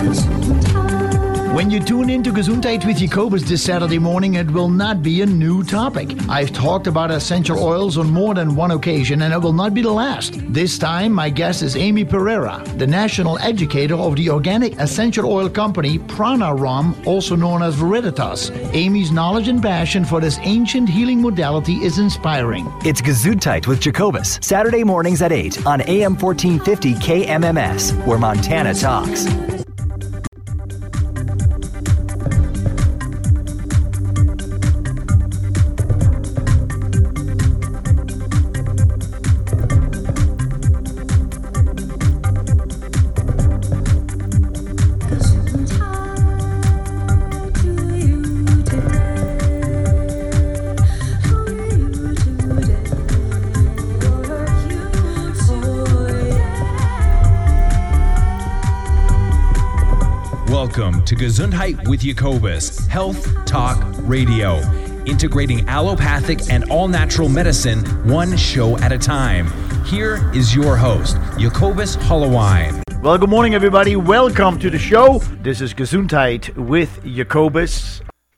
When you tune in to Gesundheit with Jacobus this Saturday morning, it will not be a new topic. I've talked about essential oils on more than one occasion, and it will not be the last. This time, my guest is Amy Pereira, the national educator of the organic essential oil company Prana Pranarom, also known as Veriditas. Amy's knowledge and passion for this ancient healing modality is inspiring. It's Gesundheit with Jacobus, Saturday mornings at 8 on AM 1450 KMMS, where Montana talks. Gesundheit with Jacobus, Health Talk Radio, integrating allopathic and all natural medicine one show at a time. Here is your host, Jacobus Hollowine. Well, good morning, everybody. Welcome to the show. This is Gesundheit with Jacobus.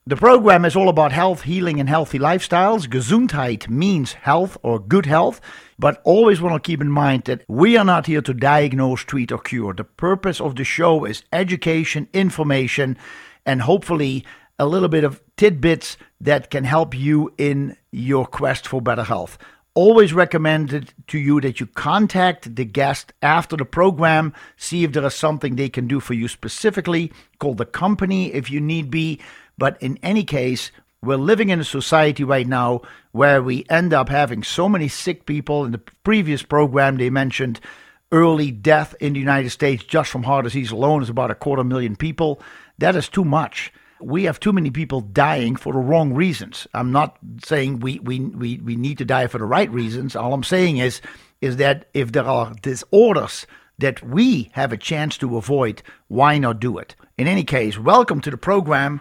The program is all about health, healing, and healthy lifestyles. Gesundheit means health or good health, but always want to keep in mind that we are not here to diagnose, treat, or cure. The purpose of the show is education, information, and hopefully a little bit of tidbits that can help you in your quest for better health. Always recommended to you that you contact the guest after the program, see if there is something they can do for you specifically. Call the company if you need be. But in any case, we're living in a society right now where we end up having so many sick people. In the previous program, they mentioned early death in the United States just from heart disease alone is about a quarter million people. That is too much. We have too many people dying for the wrong reasons. I'm not saying we, we, we, we need to die for the right reasons. All I'm saying is is that if there are disorders that we have a chance to avoid, why not do it? In any case, welcome to the program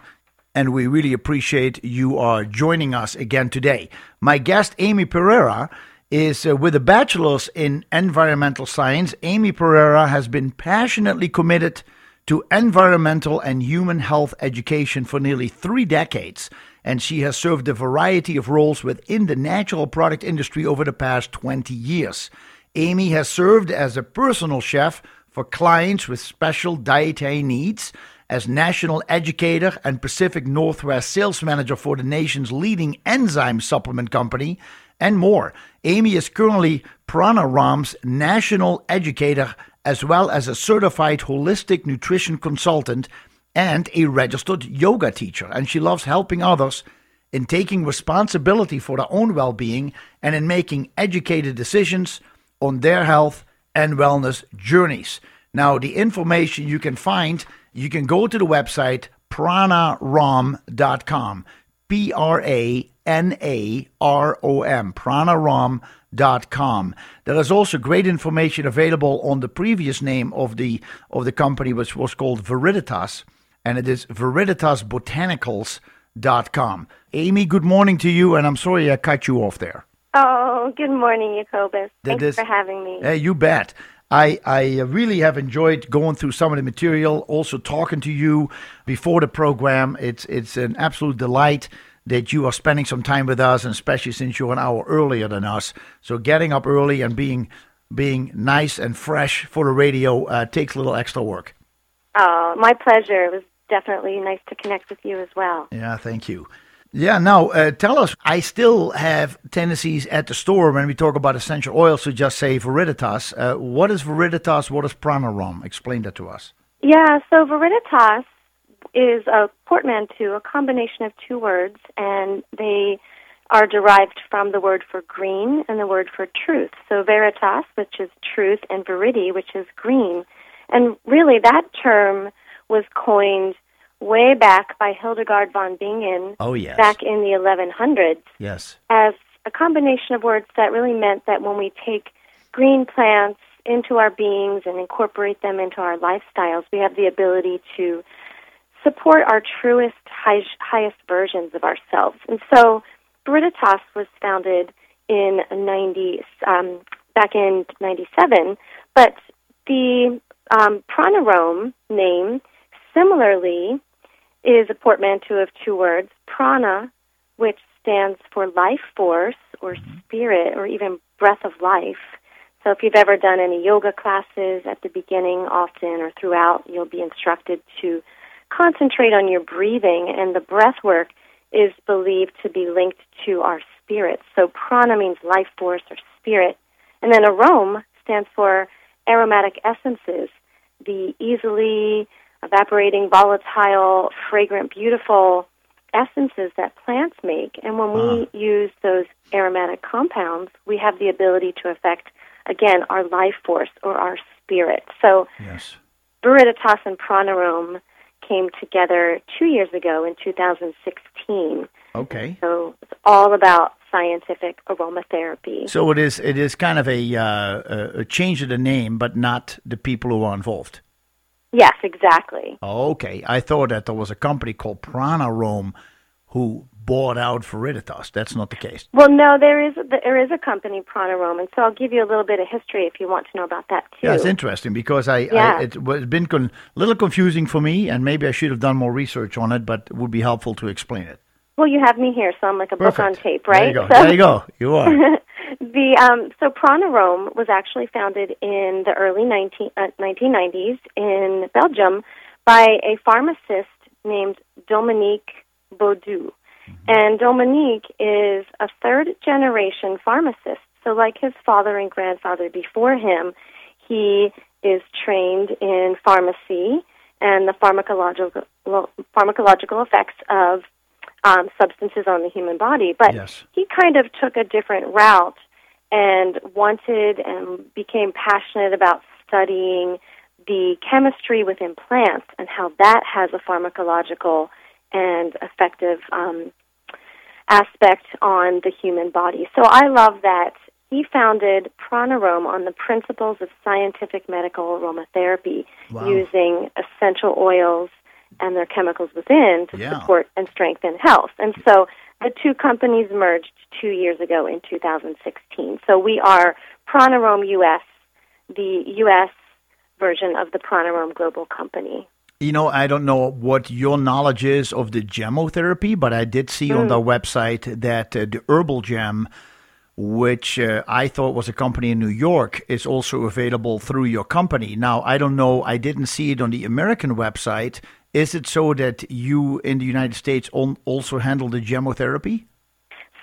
and we really appreciate you are joining us again today. My guest, Amy Pereira, is uh, with a bachelor's in environmental science. Amy Pereira has been passionately committed to environmental and human health education for nearly three decades, and she has served a variety of roles within the natural product industry over the past 20 years. Amy has served as a personal chef for clients with special dietary needs as national educator and Pacific Northwest sales manager for the nation's leading enzyme supplement company, and more. Amy is currently Pranarom's national educator as well as a certified holistic nutrition consultant and a registered yoga teacher. And she loves helping others in taking responsibility for their own well being and in making educated decisions on their health and wellness journeys. Now, the information you can find you can go to the website pranarom.com. P R A N A R O M, pranarom.com. There is also great information available on the previous name of the of the company, which was called Veriditas, and it is veriditasbotanicals.com. Amy, good morning to you, and I'm sorry I cut you off there. Oh, good morning, Jacobus. Thanks this- for having me. Hey, you bet. I, I really have enjoyed going through some of the material, also talking to you before the program. It's it's an absolute delight that you are spending some time with us, and especially since you're an hour earlier than us. So getting up early and being being nice and fresh for the radio uh, takes a little extra work. Oh, my pleasure. It was definitely nice to connect with you as well. Yeah, thank you. Yeah, now uh, tell us. I still have tendencies at the store when we talk about essential oils to just say Veriditas. Uh, what is Veriditas? What is Pranarom? Explain that to us. Yeah, so Veriditas is a portmanteau, a combination of two words, and they are derived from the word for green and the word for truth. So Veritas, which is truth, and Veridi, which is green. And really, that term was coined way back by Hildegard von Bingen Oh yes. back in the 1100s. Yes. as a combination of words that really meant that when we take green plants into our beings and incorporate them into our lifestyles, we have the ability to support our truest, high, highest versions of ourselves. And so, Veriditas was founded in 90, um, back in 97, but the um, Pranarom name similarly is a portmanteau of two words, prana, which stands for life force or mm-hmm. spirit or even breath of life. So if you've ever done any yoga classes at the beginning, often or throughout, you'll be instructed to concentrate on your breathing, and the breath work is believed to be linked to our spirit. So prana means life force or spirit, and then arome stands for aromatic essences, the easily evaporating, volatile, fragrant, beautiful essences that plants make. And when we use those aromatic compounds, we have the ability to affect, again, our life force or our spirit. So Yes. Veriditas and Pranarom came together two years ago in 2016. Okay. So it's all about scientific aromatherapy. So it is. It is kind of a, uh, a- a change of the name, but not the people who are involved. Yes, exactly. Okay, I thought that there was a company called Pranarom who bought out Veriditas. That's not the case. Well, no, there is there is a company Pranarom, and so I'll give you a little bit of history if you want to know about that too. Yeah, it's interesting because I, Yeah. I it was been con- a little confusing for me, and maybe I should have done more research on it, but it would be helpful to explain it. Well, you have me here, so I'm like a book on tape, right? There you go. So, there you go. You are. the um, so Pranarom was actually founded in the early 19, uh, 1990s in Belgium by a pharmacist named Dominique Baudoux. And Dominique is a third generation pharmacist. So, like his father and grandfather before him, he is trained in pharmacy and the pharmacological pharmacological effects of um, substances on the human body. But Yes. he kind of took a different route and wanted and became passionate about studying the chemistry within plants and how that has a pharmacological and effective um, aspect on the human body. So I love that he founded Pranarom on the principles of scientific medical aromatherapy Wow. using essential oils and their chemicals within to Yeah. support and strengthen health. And so the two companies merged two years ago in 2016. So we are Pranarom US, the US version of the Pranarom Global Company. You know, I don't know what your knowledge is of the gemotherapy, but I did see on the website that uh, the Herbal Gem, which uh, I thought was a company in New York, is also available through your company. Now, I don't know, I didn't see it on the American website. Is it so that you in the United States on, also handle the gemotherapy?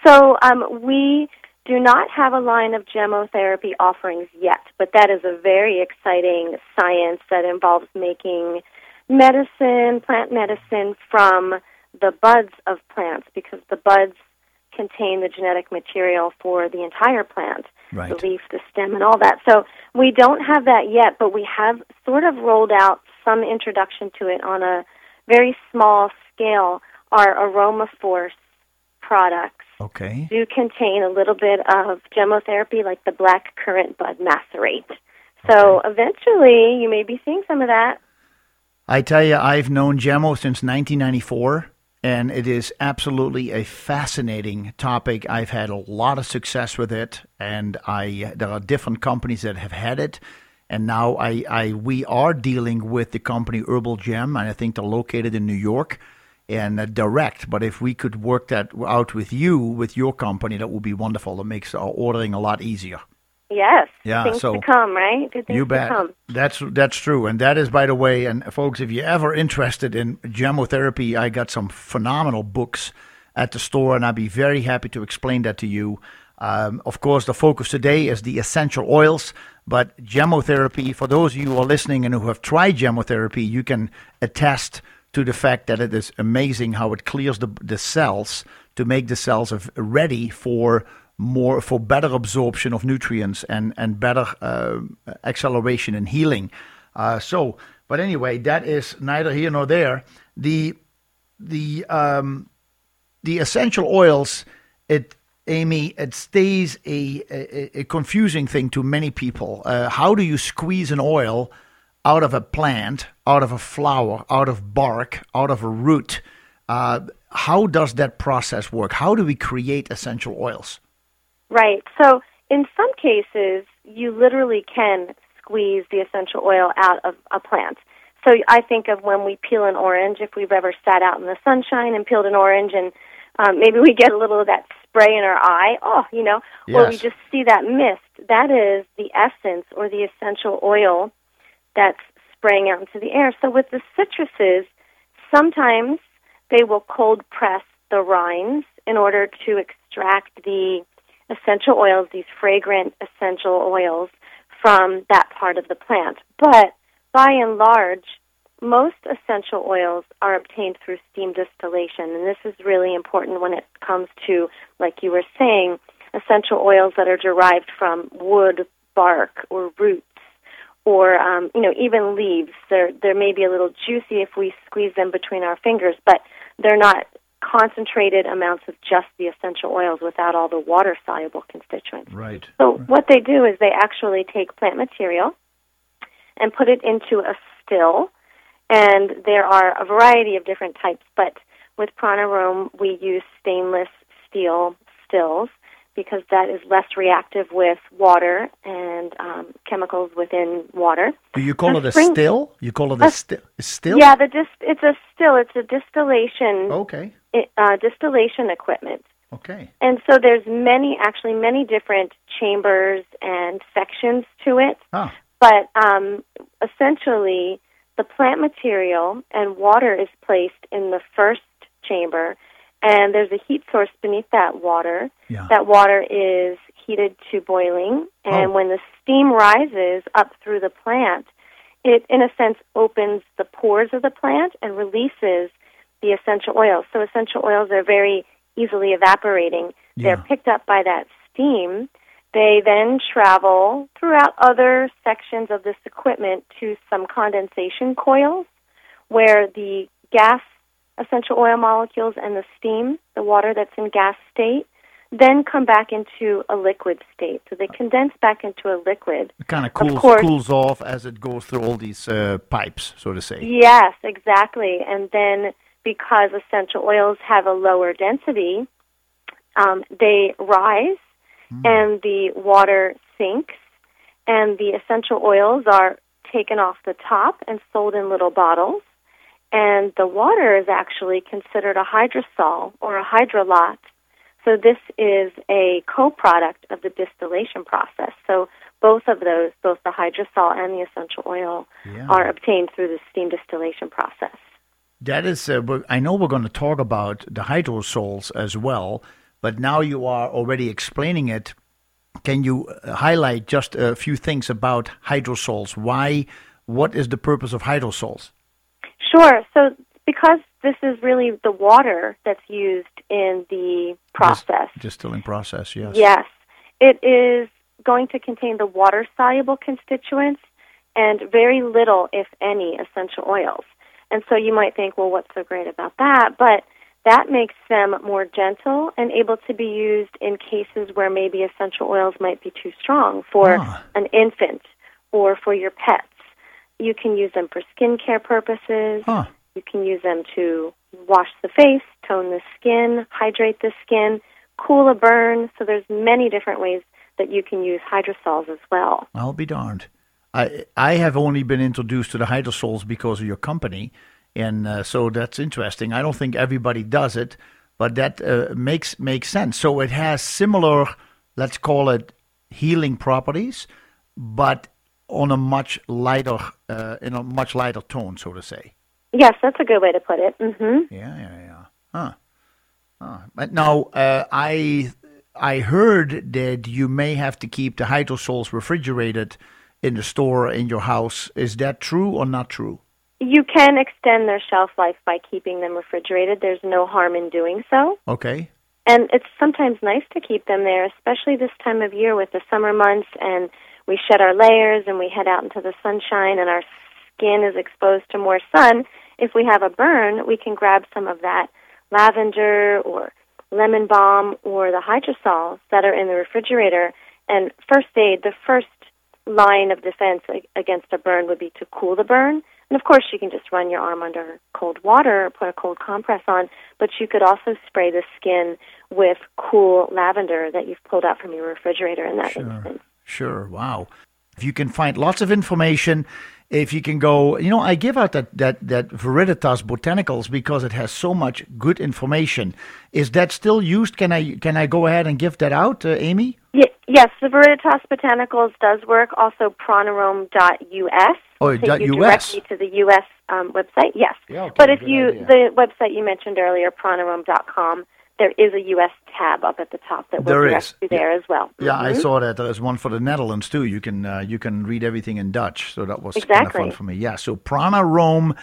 So um, we do not have a line of gemotherapy offerings yet, but that is a very exciting science that involves making medicine, plant medicine from the buds of plants because the buds contain the genetic material for the entire plant, Right. the leaf, the stem, and all that. So we don't have that yet, but we have sort of rolled out some introduction to it on a very small scale. Our AromaForce products Okay. do contain a little bit of gemotherapy, like the black currant bud macerate. So eventually, you may be seeing some of that. I tell you, I've known Gemo since 1994, and it is absolutely a fascinating topic. I've had a lot of success with it, and I there are different companies that have had it, and now I, I we are dealing with the company Herbal Gem, and I think they're located in New York and uh, direct. But if we could work that out with you, with your company, that would be wonderful. It makes our ordering a lot easier. Yes, Yeah, things so- to come, right? You bet. That's that's true, and that is, by the way, and folks, if you're ever interested in gemotherapy, I got some phenomenal books at the store, and I'd be very happy to explain that to you. Um, of course, the focus today is the essential oils, but gemotherapy. For those of you who are listening and who have tried gemotherapy, you can attest to the fact that it is amazing how it clears the the cells to make the cells ready for more for better absorption of nutrients and and better uh, acceleration and healing. Uh, so, but anyway, that is neither here nor there. The the um, the essential oils, it Amy, it stays a, a, a confusing thing to many people. Uh, how do you squeeze an oil out of a plant, out of a flower, out of bark, out of a root? Uh, how does that process work? How do we create essential oils? Right. So, in some cases, you literally can squeeze the essential oil out of a plant. So I think of when we peel an orange, if we've ever sat out in the sunshine and peeled an orange and um, maybe we get a little of that spray in our eye, oh, you know, or we just see that mist. That is the essence or the essential oil that's spraying out into the air. So with the citruses, sometimes they will cold press the rinds in order to extract the essential oils, these fragrant essential oils from that part of the plant. But by and large, most essential oils are obtained through steam distillation, and this is really important when it comes to, like you were saying, essential oils that are derived from wood, bark, or roots, or um, you know even leaves. They're they may be a little juicy if we squeeze them between our fingers, but they're not concentrated amounts of just the essential oils without all the water soluble constituents. Right. So what they do is they actually take plant material and put it into a still, and there are a variety of different types. But with Pranarom, we use stainless steel stills because that is less reactive with water and um, chemicals within water. Do you call A it a still? You call it a A- still? Still? Yeah, the dis- it's a still. It's a distillation Okay. uh, distillation equipment. Okay. And so there's many, actually many different chambers and sections to it. Ah. But um, essentially, the plant material and water is placed in the first chamber, and there's a heat source beneath that water. Yeah. That water is heated to boiling, and Oh. when the steam rises up through the plant, it, in a sense, opens the pores of the plant and releases the essential oils. So essential oils are very easily evaporating. They're picked up by that steam. They then travel throughout other sections of this equipment to some condensation coils where the gas essential oil molecules and the steam, the water that's in gas state, then come back into a liquid state. So they condense back into a liquid. It kind of cools course. cools off as it goes through all these uh, pipes, so to say. Yes, exactly. And then because essential oils have a lower density, um, they rise and the water sinks, and the essential oils are taken off the top and sold in little bottles. And the water is actually considered a hydrosol or a hydrolat. So this is a co-product of the distillation process. So both of those, both the hydrosol and the essential oil, Yeah. are obtained through the steam distillation process. That is, uh, I know we're going to talk about the hydrosols as well, but now you are already explaining it. Can you uh, highlight just a few things about hydrosols? Why? What is the purpose of hydrosols? Sure. So because this is really the water that's used in the process, Dis- distilling process, yes. yes, it is going to contain the water soluble constituents and very little, if any, essential oils. And so you might think, well, what's so great about that? But that makes them more gentle and able to be used in cases where maybe essential oils might be too strong for Ah. an infant or for your pets. You can use them for skincare purposes. Huh. You can use them to wash the face, tone the skin, hydrate the skin, cool a burn. So there's many different ways that you can use hydrosols as well. I'll be darned. I I have only been introduced to the hydrosols because of your company, and uh, so that's interesting. I don't think everybody does it, but that uh, makes makes sense. So it has similar, let's call it, healing properties, but on a much lighter, uh, in a much lighter tone, so to say. Yes, that's a good way to put it. Mm-hmm. Yeah, yeah, yeah. Huh. Huh. But now, uh, I I heard that you may have to keep the hydrosols refrigerated in the store in your house. Is that true or not true? You can extend their shelf life by keeping them refrigerated. There's no harm in doing so. Okay. And it's sometimes nice to keep them there, especially this time of year with the summer months and we shed our layers and we head out into the sunshine and our skin is exposed to more sun. If we have a burn, we can grab some of that lavender or lemon balm or the hydrosols that are in the refrigerator. And first aid, the first line of defense against a burn would be to cool the burn. And of course, you can just run your arm under cold water or put a cold compress on, but you could also spray the skin with cool lavender that you've pulled out from your refrigerator in that Sure. instance. Sure. Wow. If you can find lots of information if you can go, you know, I give out that that that Veriditas Botanicals because it has so much good information. Is that still used? Can I can I go ahead and give that out, uh, Amy? Ye- yes, the Veriditas Botanicals does work. Also, pranarom.us. Oh, take dot you US. directly to the U.S. Um, website. Yes, Yeah, okay, but if you idea. the website you mentioned earlier, pranarom.com, there is a U.S. tab up at the top that will There direct is. you there as well. Yeah, I Mhm. saw that. There's one for the Netherlands too. You can uh, you can read everything in Dutch, so that was kind of fun for me. Yeah, so pranarom.us,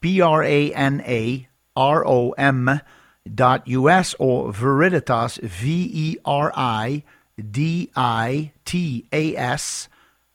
P R A N A R O M dot US or Veriditas, V E R I D I T A S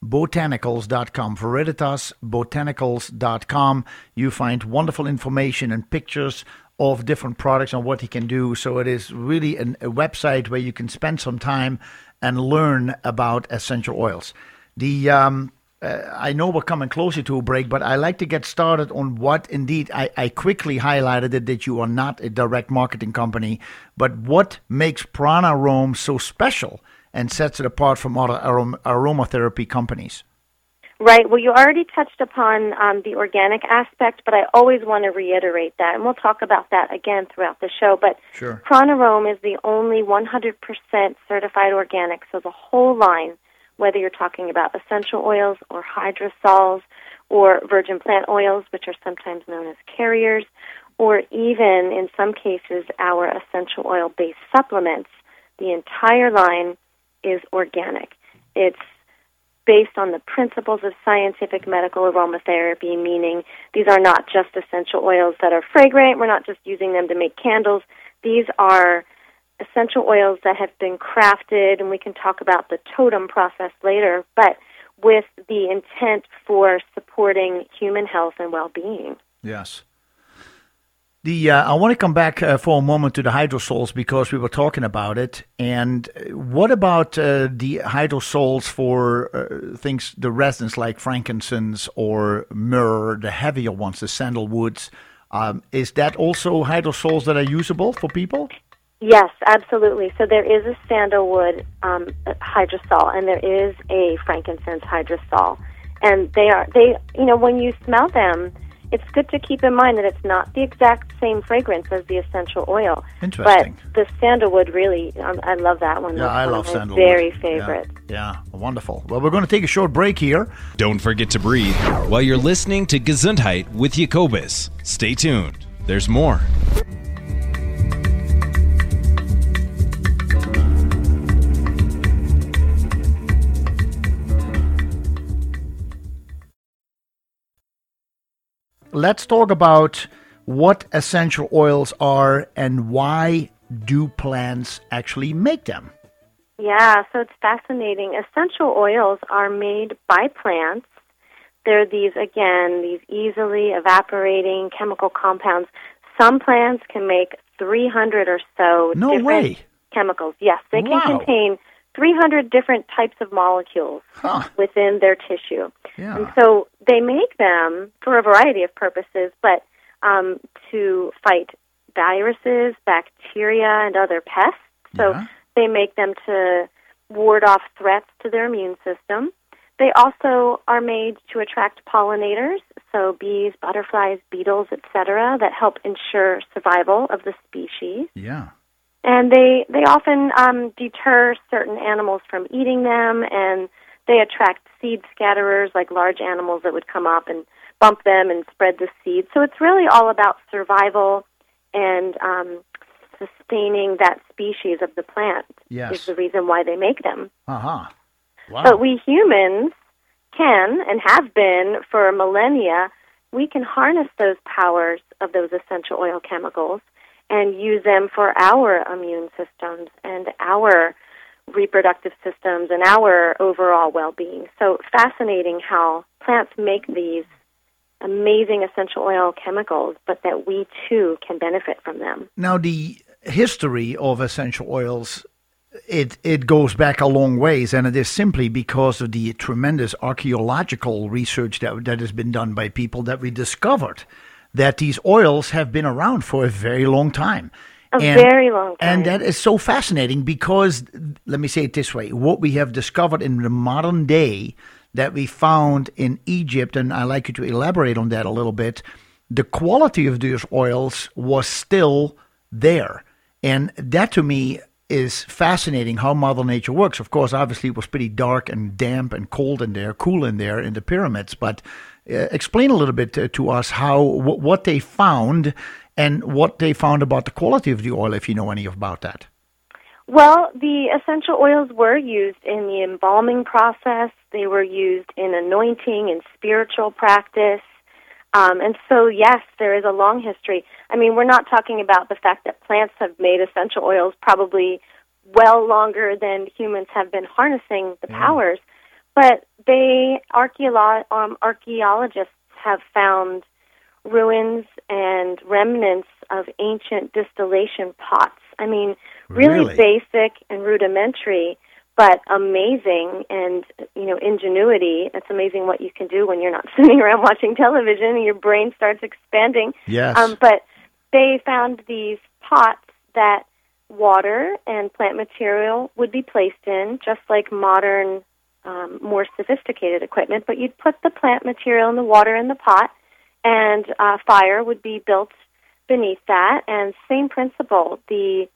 botanicals.com veritas botanicals.com you find wonderful information and pictures of different products and what he can do. So it is really an, a website where you can spend some time and learn about essential oils. The um, uh, I know we're coming closer to a break, but I like to get started on what indeed I, I quickly highlighted it that you are not a direct marketing company, but what makes Pranarom so special and sets it apart from other arom- aromatherapy companies. Right. Well, you already touched upon um, the organic aspect, but I always want to reiterate that, and we'll talk about that again throughout the show. But Sure. Pranarom is the only 100% certified organic, so the whole line, whether you're talking about essential oils or hydrosols or virgin plant oils, which are sometimes known as carriers, or even in some cases our essential oil based supplements, the entire line is organic. It's based on the principles of scientific medical aromatherapy, meaning these are not just essential oils that are fragrant. We're not just using them to make candles. These are essential oils that have been crafted, and we can talk about the totem process later, but with the intent for supporting human health and well being. Yes. The uh, I want to come back uh, for a moment to the hydrosols because we were talking about it. And uh, what about uh, the hydrosols for uh, things, the resins like frankincense or myrrh, the heavier ones, the sandalwoods? Um, is that also hydrosols that are usable for people? Yes, absolutely. So there is a sandalwood um, hydrosol, and there is a frankincense hydrosol, and they are they. You know, when you smell them, it's good to keep in mind that it's not the exact same fragrance as the essential oil. Interesting. But the sandalwood really, um, I love that one. Yeah, That's I one love of my sandalwood. Very Yeah. favorite. Yeah, wonderful. Well, we're going to take a short break here. Don't forget to breathe while you're listening to Gesundheit with Jacobus. Stay tuned. There's more. Let's talk about what essential oils are and why do plants actually make them. Yeah, so it's fascinating. Essential oils are made by plants. They're these, again, these easily evaporating chemical compounds. Some plants can make 300 or so No different way. chemicals. Yes, they can Wow. contain 300 different types of molecules Huh. within their tissue. Yeah. And so they make them for a variety of purposes, but um, to fight viruses, bacteria, and other pests. So Yeah. they make them to ward off threats to their immune system. They also are made to attract pollinators, so bees, butterflies, beetles, etc., that help ensure survival of the species Yeah. And they they often um, deter certain animals from eating them, and they attract seed scatterers like large animals that would come up and bump them and spread the seed. So it's really all about survival and um, sustaining that species of the plant. Yes. is the reason why they make them. Uh huh. Wow. But we humans can and have been for millennia, we can harness those powers of those essential oil chemicals and use them for our immune systems and our reproductive systems and our overall well being. So fascinating how plants make these amazing essential oil chemicals, but that we too can benefit from them. Now, the history of essential oils, it it goes back a long ways, and it is simply because of the tremendous archaeological research that that has been done by people that we discovered that these oils have been around for a very long time. A very long time. And that is so fascinating because, let me say it this way: what we have discovered in the modern day that we found in Egypt, and I'd like you to elaborate on that a little bit, the quality of these oils was still there. And that to me is fascinating how Mother Nature works. Of course, obviously, it was pretty dark and damp and cold in there, cool in there in the pyramids. But Uh, explain a little bit to, to us how what they found and what they found about the quality of the oil, if you know any about that. Well, the essential oils were used in the embalming process. They were used in anointing and spiritual practice. Um, and so, yes, there is a long history. I mean, we're not talking about the fact that plants have made essential oils probably well longer than humans have been harnessing the mm. powers, but they archeolo- um, archaeologists have found ruins and remnants of ancient distillation pots. I mean, really, Really? basic and rudimentary, but amazing and you know ingenuity. It's amazing what you can do when you're not sitting around watching television and your brain starts expanding. Yes. Um, but they found these pots that water and plant material would be placed in, just like modern, um, more sophisticated equipment. But you'd put the plant material and the water in the pot, and uh, fire would be built beneath that. And same principle, the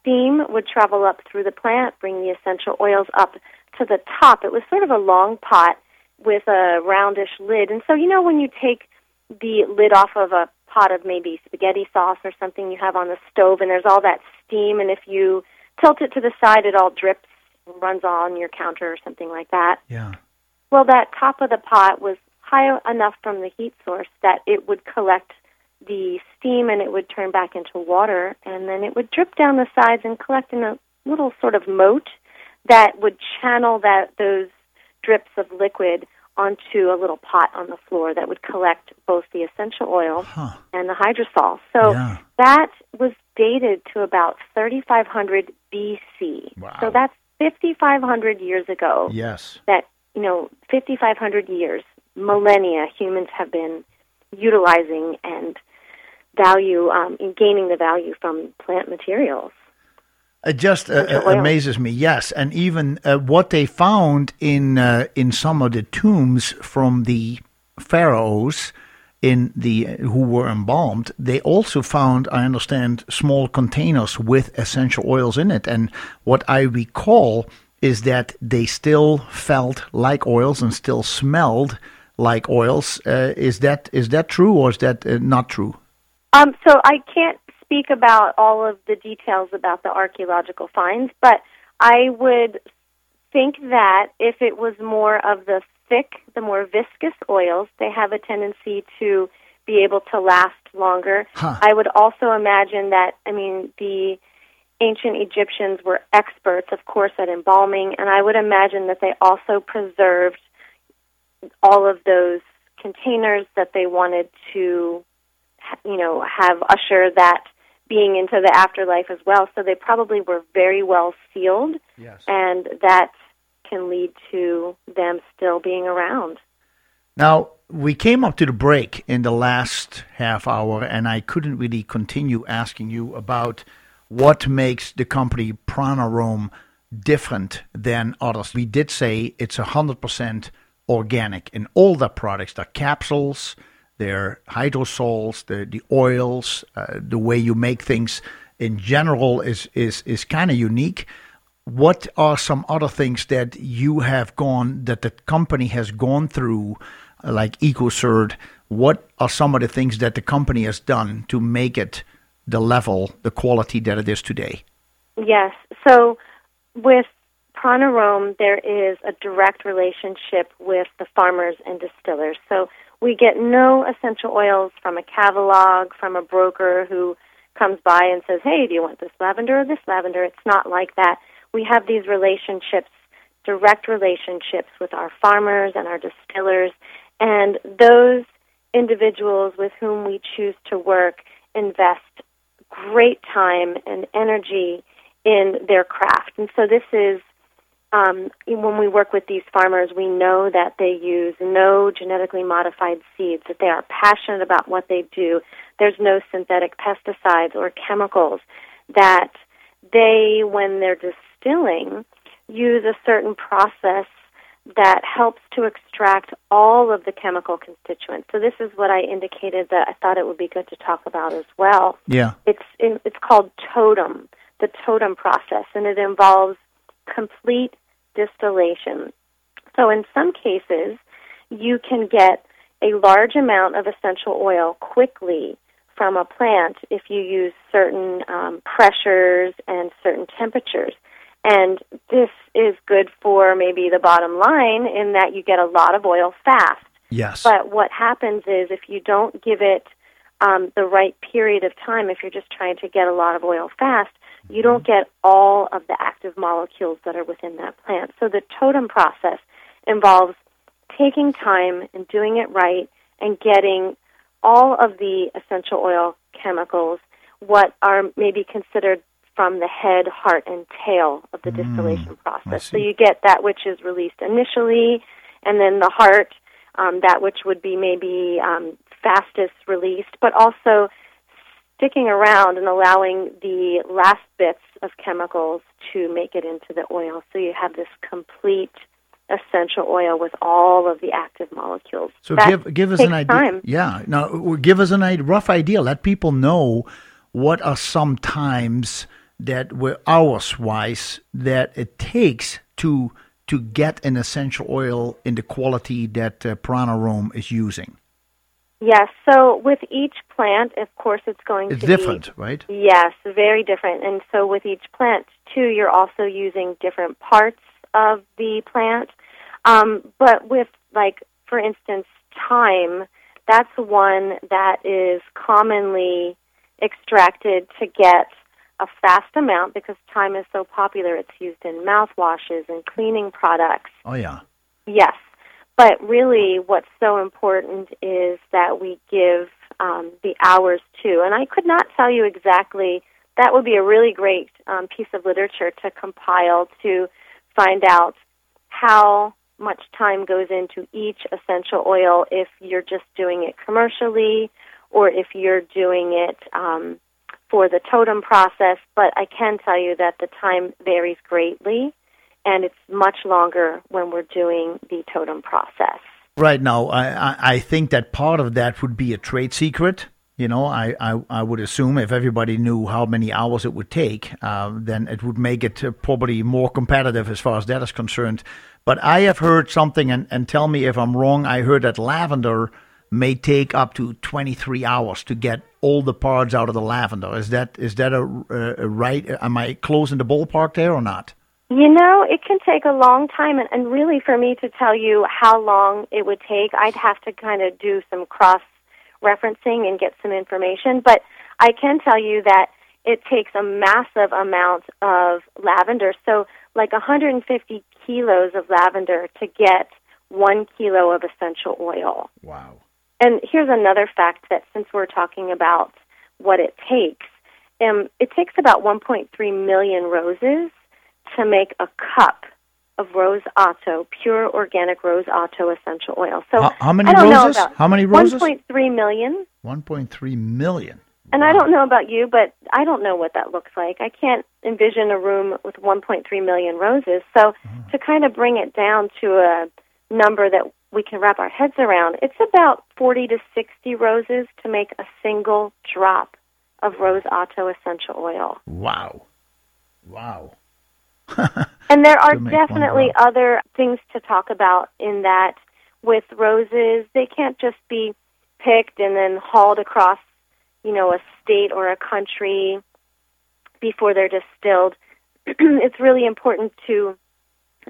steam would travel up through the plant, bring the essential oils up to the top. It was sort of a long pot with a roundish lid. And so, you know, when you take the lid off of a pot of maybe spaghetti sauce or something you have on the stove, and there's all that steam, and if you tilt it to the side, it all drips runs on your counter or something like that. yeah. Well, that top of the pot was high enough from the heat source that it would collect the steam and it would turn back into water, and then it would drip down the sides and collect in a little sort of moat that would channel that those drips of liquid onto a little pot on the floor that would collect both the essential oil Huh. and the hydrosol. So Yeah. that was dated to about 3500 BC. Wow. So that's 5500 years ago Yes. that you know 5500 years millennia humans have been utilizing and value um, in gaining the value from plant materials It just uh, uh, amazes me. Yes, and even uh, what they found in uh, in some of the tombs from the pharaohs in the who were embalmed, they also found, I understand, small containers with essential oils in it. And what I recall is that they still felt like oils and still smelled like oils. Uh, is that is that true or is that uh, not true? Um, so I can't speak about all of the details about the archaeological finds, but I would think that if it was more of the thick, the more viscous oils, they have a tendency to be able to last longer. Huh. I would also imagine that, I mean, the ancient Egyptians were experts, of course, at embalming, and I would imagine that they also preserved all of those containers that they wanted to you know, have usher that being into the afterlife as well. So they probably were very well sealed, Yes. and that can lead to them still being around. Now, we came up to the break in the last half hour, and I couldn't really continue asking you about what makes the company Pranarom different than others. We did say it's 100% organic in all the products, the capsules, their hydrosols, the, the oils, uh, the way you make things in general is, is, is kind of unique what are some other things that you have gone that the company has gone through like ecocert what are some of the things that the company has done to make it the level the quality that it is today Yes. So with Pranarom, there is a direct relationship with the farmers and distillers. So we get no essential oils from a catalog, from a broker who comes by and says, hey, do you want this lavender or this lavender? It's not like that. We have these relationships, direct relationships with our farmers and our distillers, and those individuals with whom we choose to work invest great time and energy in their craft. And so this is um, when we work with these farmers, we know that they use no genetically modified seeds, that they are passionate about what they do. There's no synthetic pesticides or chemicals, that they, when they're distilling, use a certain process that helps to extract all of the chemical constituents. So this is what I indicated that I thought it would be good to talk about as well. Yeah. It's in, it's called totem, the totem process, and it involves complete distillation. So in some cases, you can get a large amount of essential oil quickly from a plant if you use certain um, pressures and certain temperatures. And this is good for maybe the bottom line in that you get a lot of oil fast. Yes. But what happens is if you don't give it um, the right period of time, if you're just trying to get a lot of oil fast, you don't get all of the active molecules that are within that plant. So the totem process involves taking time and doing it right and getting all of the essential oil chemicals, what are maybe considered from the head, heart, and tail of the distillation process. So you get that which is released initially, and then the heart, um, that which would be maybe um, fastest released, but also sticking around and allowing the last bits of chemicals to make it into the oil. So you have this complete essential oil with all of the active molecules. So That give give us an idea. Time. Yeah. Now give us a rough idea. Let people know what are some times that were hours wise that it takes to to get an essential oil in the quality that uh, Pranarom is using. Yes. So with each plant, of course, it's going It's to different, right? yes, very different. And so with each plant, too, you're also using different parts of the plant. Um, but with like, for instance, thyme, that's one that is commonly extracted to get a fast amount because thyme is so popular. It's used in mouthwashes and cleaning products. Oh yeah. Yes. But really, what's so important is that we give um, the hours too. And I could not tell you exactly. That would be a really great um, piece of literature to compile to find out how much time goes into each essential oil if you're just doing it commercially or if you're doing it um, for the totem process. But I can tell you that the time varies greatly and it's much longer when we're doing the totem process. Right now, I, I, think that part of that would be a trade secret. You know, I, I, I would assume if everybody knew how many hours it would take, uh, then it would make it uh, probably more competitive as far as that is concerned. But I have heard something, and, and tell me if I'm wrong. I heard that lavender may take up to 23 hours to get all the parts out of the lavender. Is that is that a, a, a right? Am I close in the ballpark there or not? You know, it can take a long time, and, and really for me to tell you how long it would take, I'd have to kind of do some cross referencing and get some information. But I can tell you that it takes a massive amount of lavender. So, like 150 kilos of lavender to get one kilo of essential oil. Wow. And here's another fact that since we're talking about what it takes, um, it takes about 1.3 million roses to make a cup of Rose Otto, pure organic Rose Otto essential oil. So How- how many roses? How many roses? 1.3 million. 1.3 million. And I don't know about you, but I don't know what that looks like. I can't envision a room with 1.3 million roses. So Mm-hmm. to kind of bring it down to a number that we can wrap our heads around, it's about 40 to 60 roses to make a single drop of Rose Otto essential oil. Wow. Wow. And there are To make one definitely other things to talk about in that with roses, they can't just be picked and then hauled across, you know, a state or a country before they're distilled. it's really important to,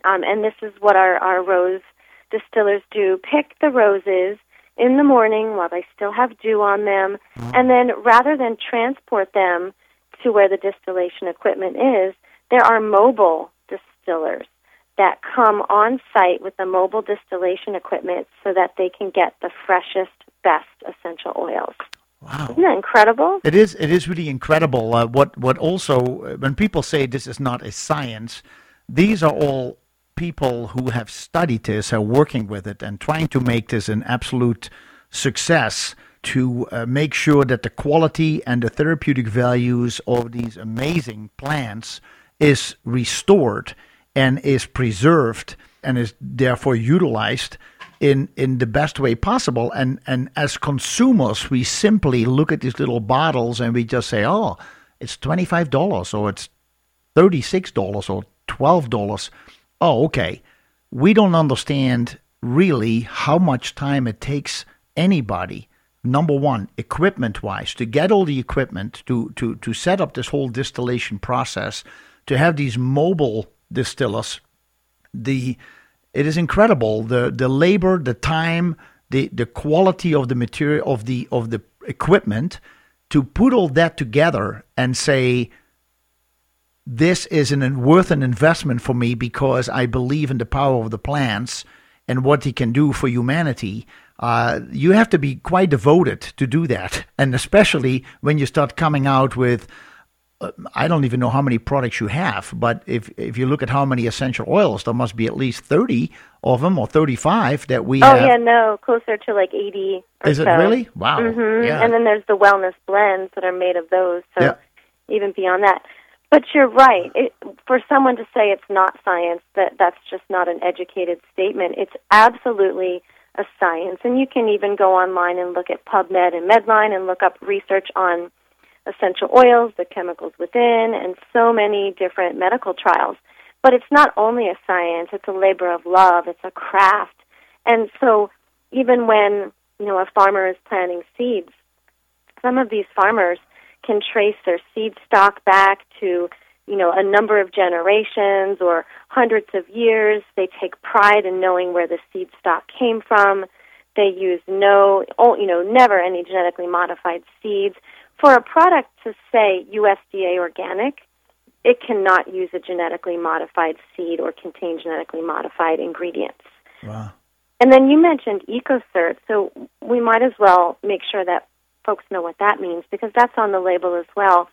um, and this is what our, our rose distillers do, pick the roses in the morning while they still have dew on them, and then rather than transport them to where the distillation equipment is, there are mobile distillers that come on site with the mobile distillation equipment so that they can get the freshest, best essential oils. Wow. Isn't that incredible? It is. It is really incredible. Uh, what what also uh, when people say this is not a science, these are all people who have studied this, are working with it, and trying to make this an absolute success to uh, make sure that the quality and the therapeutic values of these amazing plants is restored and is preserved and is therefore utilized in in the best way possible. And and as consumers, we simply look at these little bottles and we just say, "Oh, it's twenty five dollars, or it's thirty six dollars, or twelve dollars." Oh, okay. We don't understand really how much time it takes anybody number one, equipment wise, to get all the equipment to, to, to set up this whole distillation process, to have these mobile distillers, the it is incredible the the labor, the time, the the quality of the material of the of the equipment to put all that together and say this is an worth an investment for me because I believe in the power of the plants and what he can do for humanity. Uh, you have to be quite devoted to do that, and especially when you start coming out with. Uh, I don't even know how many products you have, but if if you look at how many essential oils, there must be at least thirty of them or thirty-five that we. Oh have. yeah, no, closer to like eighty. Is it so. really? Wow. hmm Yeah. And then there's the wellness blends that are made of those. So Yeah. even beyond that. But you're right. It, for someone to say it's not science, that that's just not an educated statement. It's absolutely a science, and you can even go online and look at PubMed and Medline and look up research on essential oils, the chemicals within, and so many different medical trials. But it's not only a science; it's a labor of love. It's a craft, and so even when you know a farmer is planting seeds, some of these farmers can trace their seed stock back to you know a number of generations or hundreds of years. They take pride in knowing where the seed stock came from. They use no you know never any genetically modified seeds. For a product to say USDA organic it cannot use a genetically modified seed or contain genetically modified ingredients. Wow. and then you mentioned EcoCert, so we might as well make sure that folks know what that means because that's on the label as well.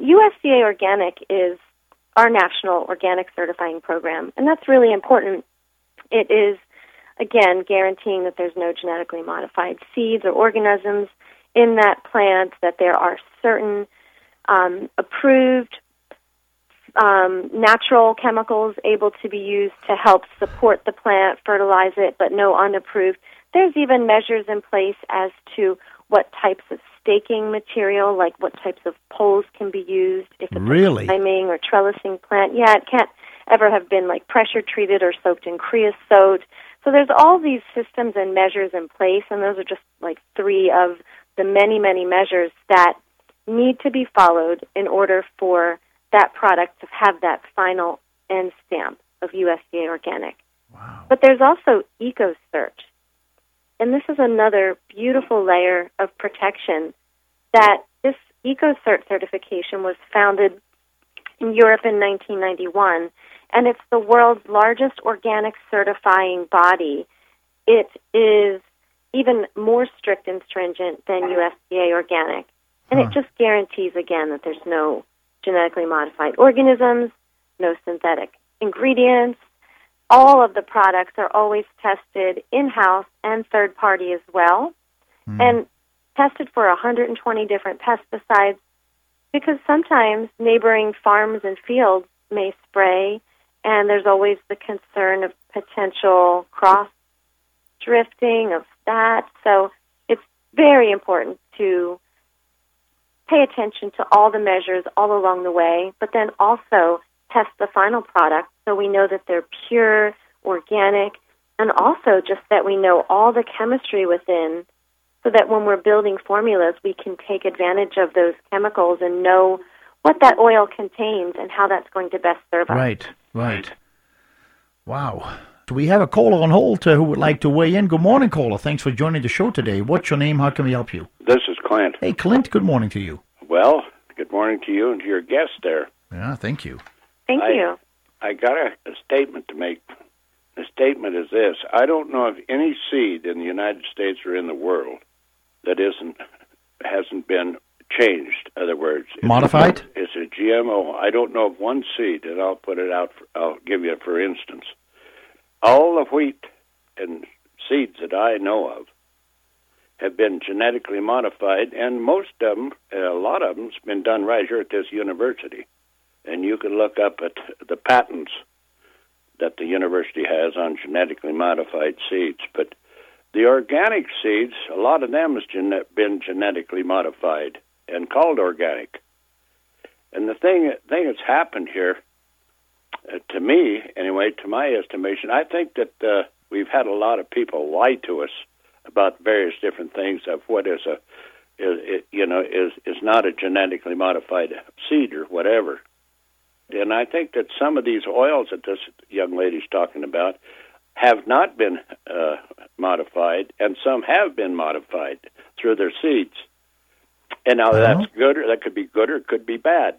USDA Organic is our national organic certifying program, and that's really important. It is, again, guaranteeing that there's no genetically modified seeds or organisms in that plant, that there are certain um, approved um, natural chemicals able to be used to help support the plant, fertilize it, but no unapproved. There's even measures in place as to what types of staking material, like what types of poles can be used if it's Really? a climbing or trellising plant. Yeah, it can't ever have been like pressure treated or soaked in creosote. So there's all these systems and measures in place, and those are just like three of the many, many measures that need to be followed in order for that product to have that final end stamp of USDA organic. Wow. But there's also EcoCert. And this is another beautiful layer of protection that this EcoCert certification was founded in Europe in 1991, and it's the world's largest organic certifying body. It is even more strict and stringent than USDA organic, and Huh. it just guarantees again that there's no genetically modified organisms, no synthetic ingredients. All of the products are always tested in house and third party as well, hmm. and tested for 120 different pesticides because sometimes neighboring farms and fields may spray, and there's always the concern of potential cross drifting of that. So it's very important to pay attention to all the measures all along the way, but then also test the final product so we know that they're pure, organic, and also just that we know all the chemistry within so that when we're building formulas, we can take advantage of those chemicals and know what that oil contains and how that's going to best serve us. Right, right. Wow. So we have a caller on hold uh, who would like to weigh in. Good morning, caller. Thanks for joining the show today. What's your name? How can we help you? This is Clint. Hey, Clint. Good morning to you. Well, good morning to you and to your guest there. Yeah, thank you. Thank I- you. I got a, a statement to make. The statement is this: I don't know of any seed in the United States or in the world that isn't hasn't been changed. In other words, it's- Modified? It's a GMO. I don't know of one seed, and I'll put it out. For, I'll give you for instance. All the wheat and seeds that I know of have been genetically modified, and most of them, a lot of them's been done right here at this university. And you can look up at the patents that the university has on genetically modified seeds. But the organic seeds, a lot of them has gen- been genetically modified and called organic. And the thing thing that's happened here, uh, to me anyway, to my estimation, I think that uh, we've had a lot of people lie to us about various different things of what is a is, you know is is not a genetically modified seed or whatever. And I think that some of these oils that this young lady's talking about have not been uh, modified, and some have been modified through their seeds. And now that's good, or that could be good, or it could be bad.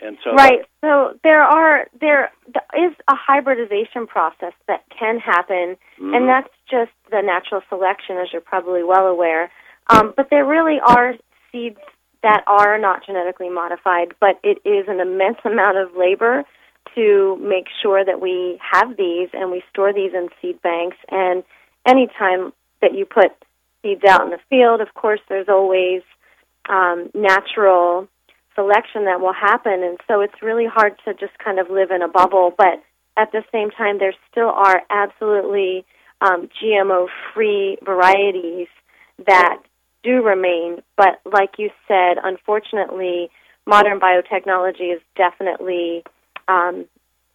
And so, Right. So there are there is a hybridization process that can happen, Mhm. and that's just the natural selection, as you're probably well aware. Um, but there really are seeds that are not genetically modified, but it is an immense amount of labor to make sure that we have these and we store these in seed banks. And anytime that you put seeds out in the field, of course, there's always um, natural selection that will happen. And so it's really hard to just kind of live in a bubble. But at the same time, there still are absolutely um, GMO free varieties that do remain. But like you said, unfortunately, modern biotechnology is definitely um,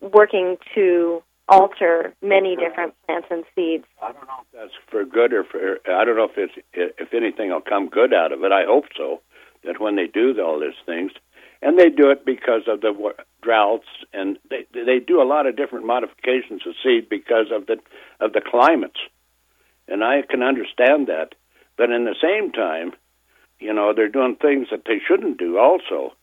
working to alter many different plants and seeds. I don't know if that's for good or for. I don't know if it's if anything will come good out of it. I hope so. That when they do all these things, and they do it because of the droughts, and they they do a lot of different modifications of seed because of the of the climates, and I can understand that. But in the same time, you know, they're doing things that they shouldn't do also.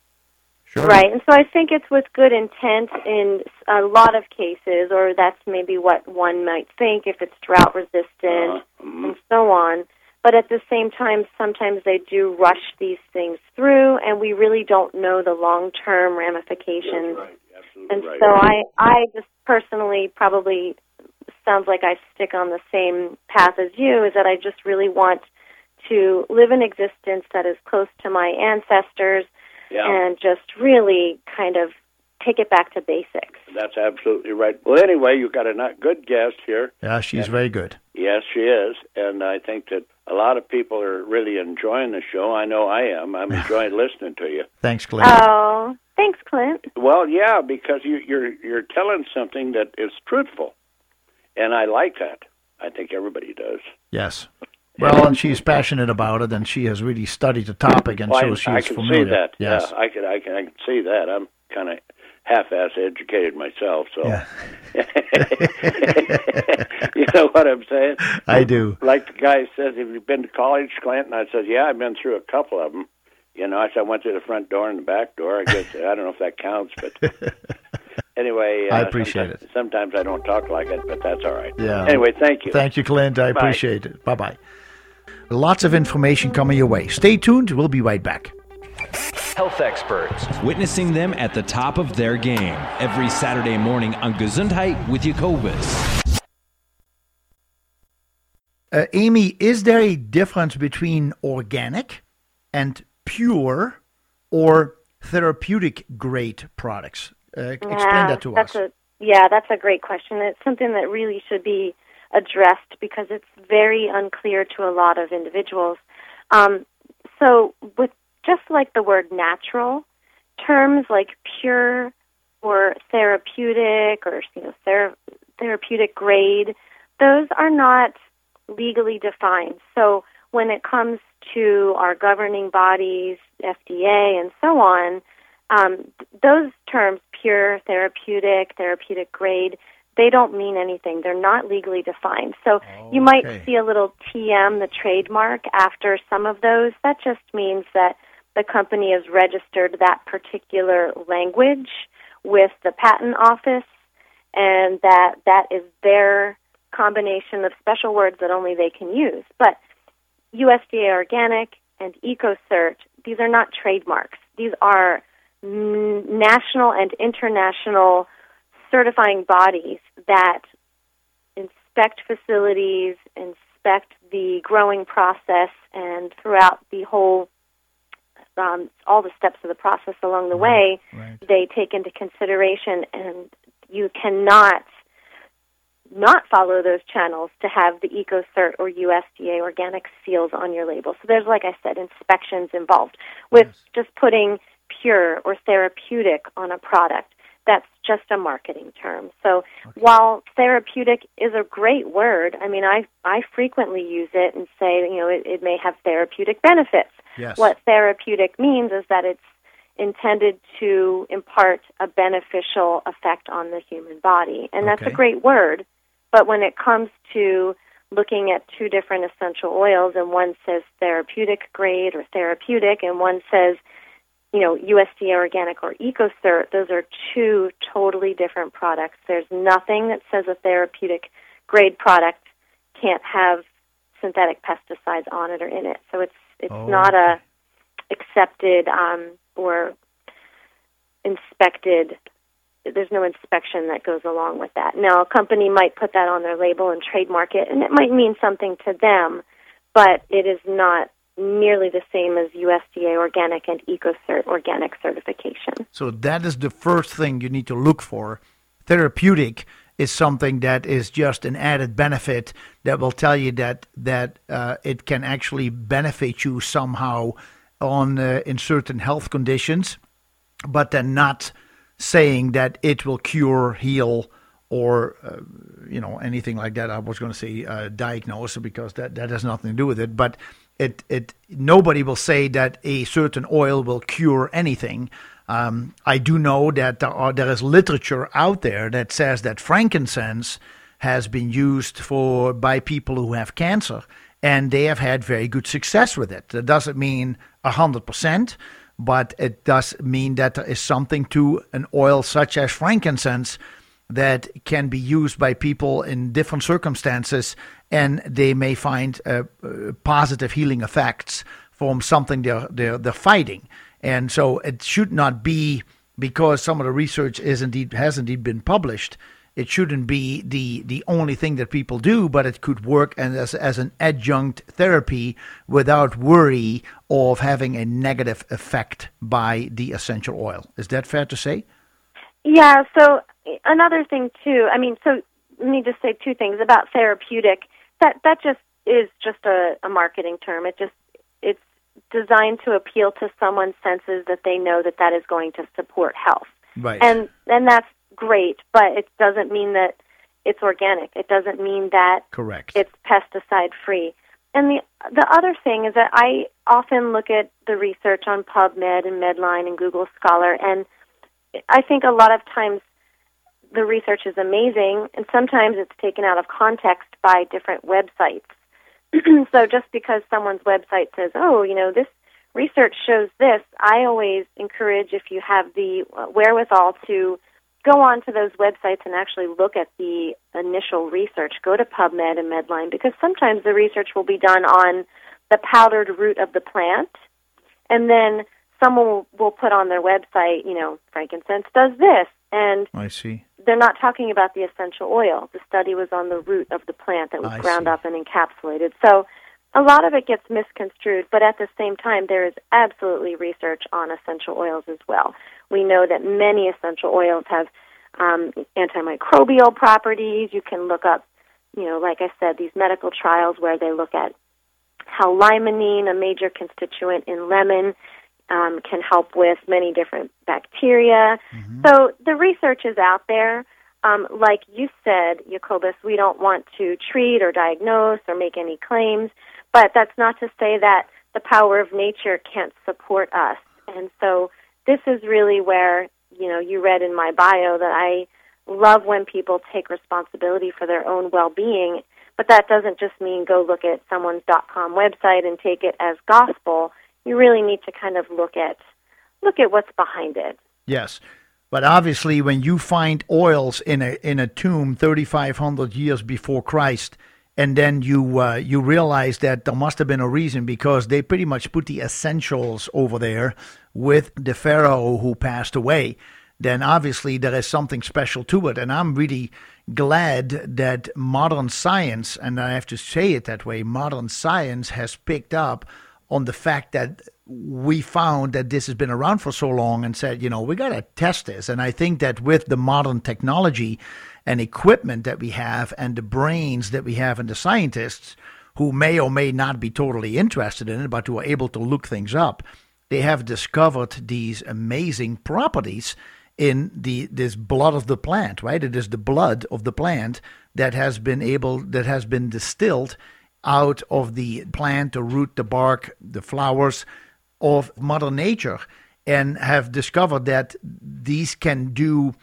Sure. Right, and so I think it's with good intent in a lot of cases, or that's maybe what one might think if it's drought resistant Uh, mhm. and so on. But at the same time, sometimes they do rush these things through, and we really don't know the long term ramifications. That's right. Absolutely And right. so I, I just personally probably sounds like I stick on the same path as you. Is that I just really want to live an existence that is close to my ancestors yeah. and just really kind of take it back to basics. That's absolutely right. Well, anyway, you've got a not good guest here. Yeah, she's very good. Yes, she is, and I think that a lot of people are really enjoying the show. I know I am. I'm enjoying listening to you. Thanks, Clint. Oh, thanks, Clint. Well, yeah, because you, you're you're telling something that is truthful, and I like that. I think everybody does. yes. Well, and she's passionate about it, and she has really studied the topic, and Well, so I, she I can familiar. see that. Yes. Yeah, I can I can I can see that. I'm kind of half-ass educated myself, so Yeah. you know what I'm saying. I do. like the guy says, have you been to college, Clint? And I said, yeah, I've been through a couple of them. You know, I said I went through the front door and the back door. I guess I don't know if that counts, but anyway, uh, I appreciate sometimes, it. Sometimes I don't talk like it, but that's all right. Yeah. Anyway, thank you. Thank you, Clint. I Bye. appreciate it. Bye bye. Lots of information coming your way. Stay tuned. We'll be right back. Health experts. Witnessing them at the top of their game every Saturday morning on Gesundheit with Jacobus. Uh, Amy, is there a difference between organic and pure or therapeutic grade products? Uh, explain that to that's us. A, yeah, that's a great question. It's something that really should be addressed because it's very unclear to a lot of individuals. Um, so, with just like the word natural, terms like pure or therapeutic or you know ther- therapeutic grade, those are not legally defined. So, when it comes to our governing bodies, FDA, and so on, um, th- those terms, pure, therapeutic, therapeutic grade, they don't mean anything. They're not legally defined. So you might see a little TM, the trademark, after some of those. That just means that the company has registered that particular language with the patent office and that that is their combination of special words that only they can use. But USDA Organic and EcoCert, these are not trademarks. These are national and international certifying bodies that inspect facilities, inspect the growing process, and throughout the whole, um, all the steps of the process along the way, Right. they take into consideration and you cannot not follow those channels to have the EcoCert or USDA organic seals on your label. So there's, like I said, inspections involved. With yes. just putting pure or therapeutic on a product, that's just a marketing term. So okay. while therapeutic is a great word, I mean, I I frequently use it and say, you know, it, it may have therapeutic benefits. Yes. What therapeutic means is that it's intended to impart a beneficial effect on the human body, and that's okay. a great word. But when it comes to looking at two different essential oils, and one says therapeutic grade or therapeutic, and one says you know, USDA organic or EcoCert, those are two totally different products. There's nothing that says a therapeutic grade product can't have synthetic pesticides on it or in it. So it's it's oh. not a accepted um, or inspected. There's no inspection that goes along with that. Now, a company might put that on their label and trademark it, and it might mean something to them, but it is not nearly the same as USDA organic and EcoCert organic certification. So that is the first thing you need to look for. Therapeutic is something that is just an added benefit that will tell you that that uh, it can actually benefit you somehow on uh, in certain health conditions, but then not saying that it will cure, heal, or uh, you know anything like that. I was going to say uh, diagnose because that that has nothing to do with it, but it it nobody will say that a certain oil will cure anything. Um, I do know that there, are, there is literature out there that says that frankincense has been used for by people who have cancer, and they have had very good success with it. That doesn't mean hundred percent, but it does mean that there is something to an oil such as frankincense that can be used by people in different circumstances, and they may find uh, uh, positive healing effects from something they're, they're, they're fighting. And so it should not be because some of the research is indeed has indeed been published. It shouldn't be the the only thing that people do, but it could work and as as an adjunct therapy without worry of having a negative effect by the essential oil. Is that fair to say? Yeah. So another thing too. I mean, so let me just say two things about therapeutic. That that just is just a, a marketing term. It just it's designed to appeal to someone's senses that they know that that is going to support health. Right. And and that's great, but it doesn't mean that it's organic. It doesn't mean that correct. It's pesticide free. And the the other thing is that I often look at the research on PubMed and Medline and Google Scholar, and I think a lot of times the research is amazing, and sometimes it's taken out of context by different websites. so just because someone's website says, "Oh, you know, this research shows this," I always encourage if you have the uh, wherewithal to go on to those websites and actually look at the initial research. Go to PubMed and Medline because sometimes the research will be done on the powdered root of the plant, and then someone will, will put on their website, you know, frankincense does this, and I see. They're not talking about the essential oil. The study was on the root of the plant that was I ground see. up and encapsulated. So a lot of it gets misconstrued, but at the same time, there is absolutely research on essential oils as well. We know that many essential oils have um, antimicrobial properties. You can look up, you know, like I said, these medical trials where they look at how limonene, a major constituent in lemon, um, can help with many different bacteria. Mm-hmm. So the research is out there. Um, like you said, Jacobus, we don't want to treat or diagnose or make any claims, but that's not to say that the power of nature can't support us. And so this is really where, you know, you read in my bio that I love when people take responsibility for their own well-being, but that doesn't just mean go look at someone's dot-com website and take it as gospel you really need to kind of look at look at what's behind it. Yes. But obviously, when you find oils in a in a tomb 3,500 years before Christ, and then you uh, you realize that there must have been a reason because they pretty much put the essentials over there with the pharaoh who passed away, then obviously there is something special to it. And I'm really glad that modern science, and I have to say it that way, modern science has picked up on the fact that we found that this has been around for so long and said, you know, we got to test this. And I think that with the modern technology and equipment that we have and the brains that we have and the scientists who may or may not be totally interested in it, but who are able to look things up, they have discovered these amazing properties in the this blood of the plant, right? It is the blood of the plant that has been able that has been distilled out of the plant, the root, the bark, the flowers of Mother Nature, and have discovered that these can do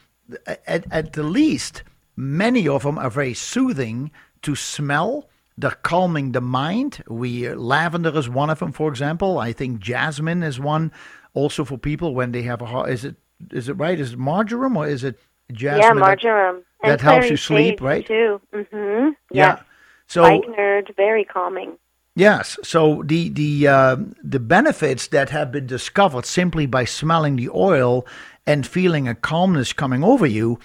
at, at the least many of them are very soothing to smell they're calming the mind. We lavender is one of them, for example. I think jasmine is one, also for people when they have a heart. Is it is it right? Is it marjoram or is it jasmine? Yeah, marjoram. That, that helps you sleep, right? Too. Mm-hmm. Yeah. Yes. So spikenard, very calming. Yes. So the the uh, the benefits that have been discovered simply by smelling the oil and feeling a calmness coming over you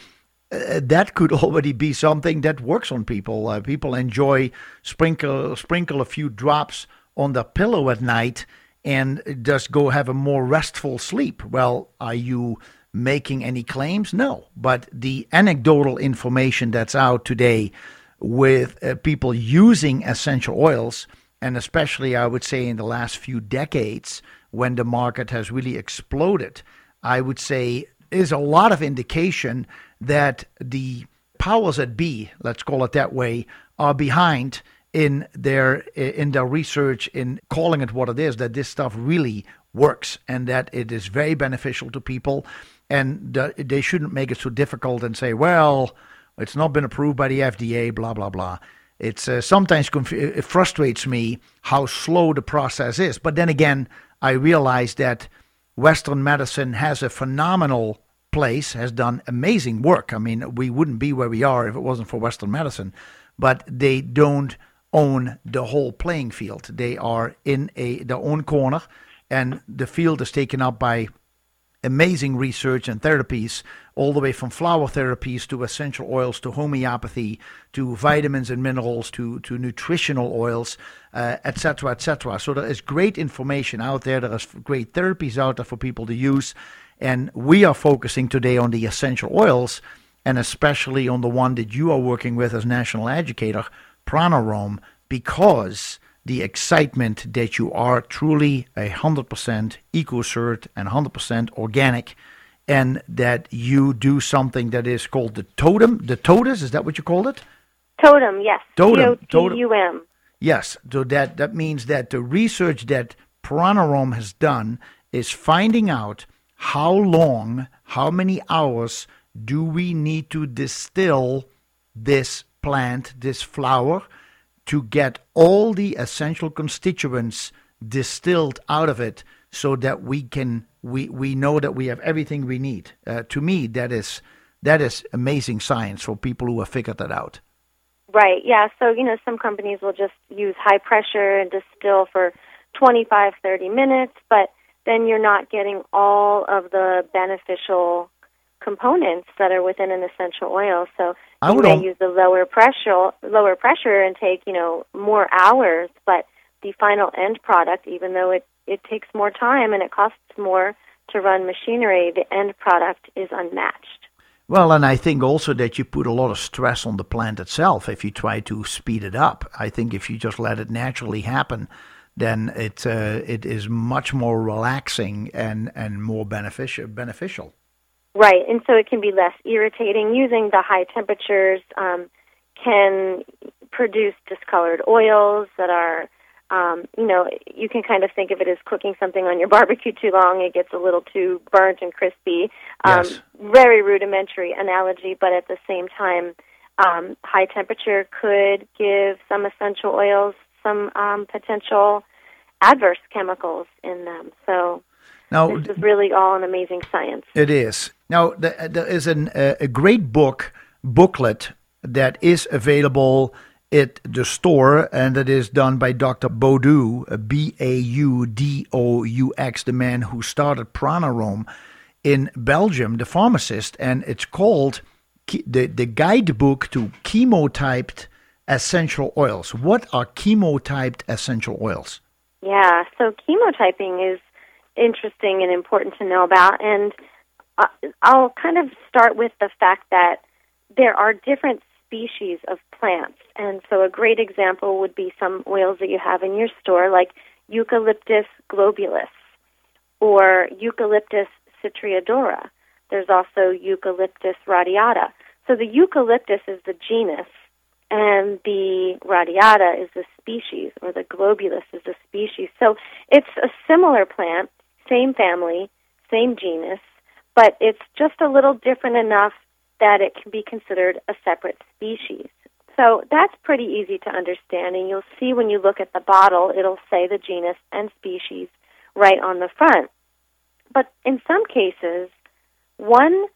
uh, that could already be something that works on people. Uh, people enjoy sprinkle sprinkle a few drops on the pillow at night and just go have a more restful sleep. Well, are you making any claims? No, but the anecdotal information that's out today with uh, people using essential oils, and especially I would say in the last few decades when the market has really exploded, I would say is a lot of indication that the powers that be, let's call it that way, are behind in their in their research in calling it what it is that this stuff really works and that it is very beneficial to people and they shouldn't make it so difficult and say well it's not been approved by the FDA blah blah blah it's uh, sometimes conf- it frustrates me how slow the process is but then again I realize that western medicine has a phenomenal place has done amazing work. I mean, we wouldn't be where we are if it wasn't for Western medicine, but they don't own the whole playing field. They are in a their own corner, and the field is taken up by amazing research and therapies, all the way from flower therapies to essential oils to homeopathy to vitamins and minerals to, to nutritional oils, etc., uh, etc. Et so there is great information out there. There is great therapies out there for people to use. And we are focusing today on the essential oils and especially on the one that you are working with as national educator, Pranarom, because the excitement that you are truly a 100% eco-cert and 100% organic and that you do something that is called the totem, the TOTUS, is that what you called it? Totum, yes. Totum. T-O-T-U-M. Yes, so that, that means that the research that Pranarom has done is finding out – how long, how many hours do we need to distill this plant, this flower, to get all the essential constituents distilled out of it so that we can we, we know that we have everything we need. Uh, to me, that is that is amazing science for people who have figured that out. Right. Yeah. So you know, some companies will just use high pressure and distill for 25, 30 minutes, but then you're not getting all of the beneficial components that are within an essential oil. So I you may use the lower pressure, lower pressure, and take you know more hours, but the final end product, even though it it takes more time and it costs more to run machinery, the end product is unmatched. Well, and I think also that you put a lot of stress on the plant itself if you try to speed it up. I think if you just let it naturally happen, then it uh, it is much more relaxing and and more beneficial beneficial. Right, and so it can be less irritating. Using the high temperatures um, can produce discolored oils that are, um, you know, you can kind of think of it as cooking something on your barbecue too long. It gets a little too burnt and crispy. Um, yes. Very rudimentary analogy, but at the same time, um, high temperature could give some essential oils some um, potential adverse chemicals in them. So now, this is really all an amazing science. It is. Now, there is an, a great book, booklet, that is available at the store, and that is done by Dr. Baudoux, B A U D O U X, the man who started Pranarom in Belgium, the pharmacist, and it's called the, the guidebook to chemotyped essential oils. What are chemotyped essential oils? Yeah, so chemotyping is interesting and important to know about. And uh, I'll kind of start with the fact that there are different species of plants. And so a great example would be some oils that you have in your store, like Eucalyptus globulus or Eucalyptus citriodora. There's also Eucalyptus radiata. So the eucalyptus is the genus, and the radiata is the species, or the globulus is the species. So it's a similar plant, same family, same genus, but it's just a little different enough that it can be considered a separate species. So that's pretty easy to understand, and you'll see when you look at the bottle, it'll say the genus and species right on the front. But in some cases, one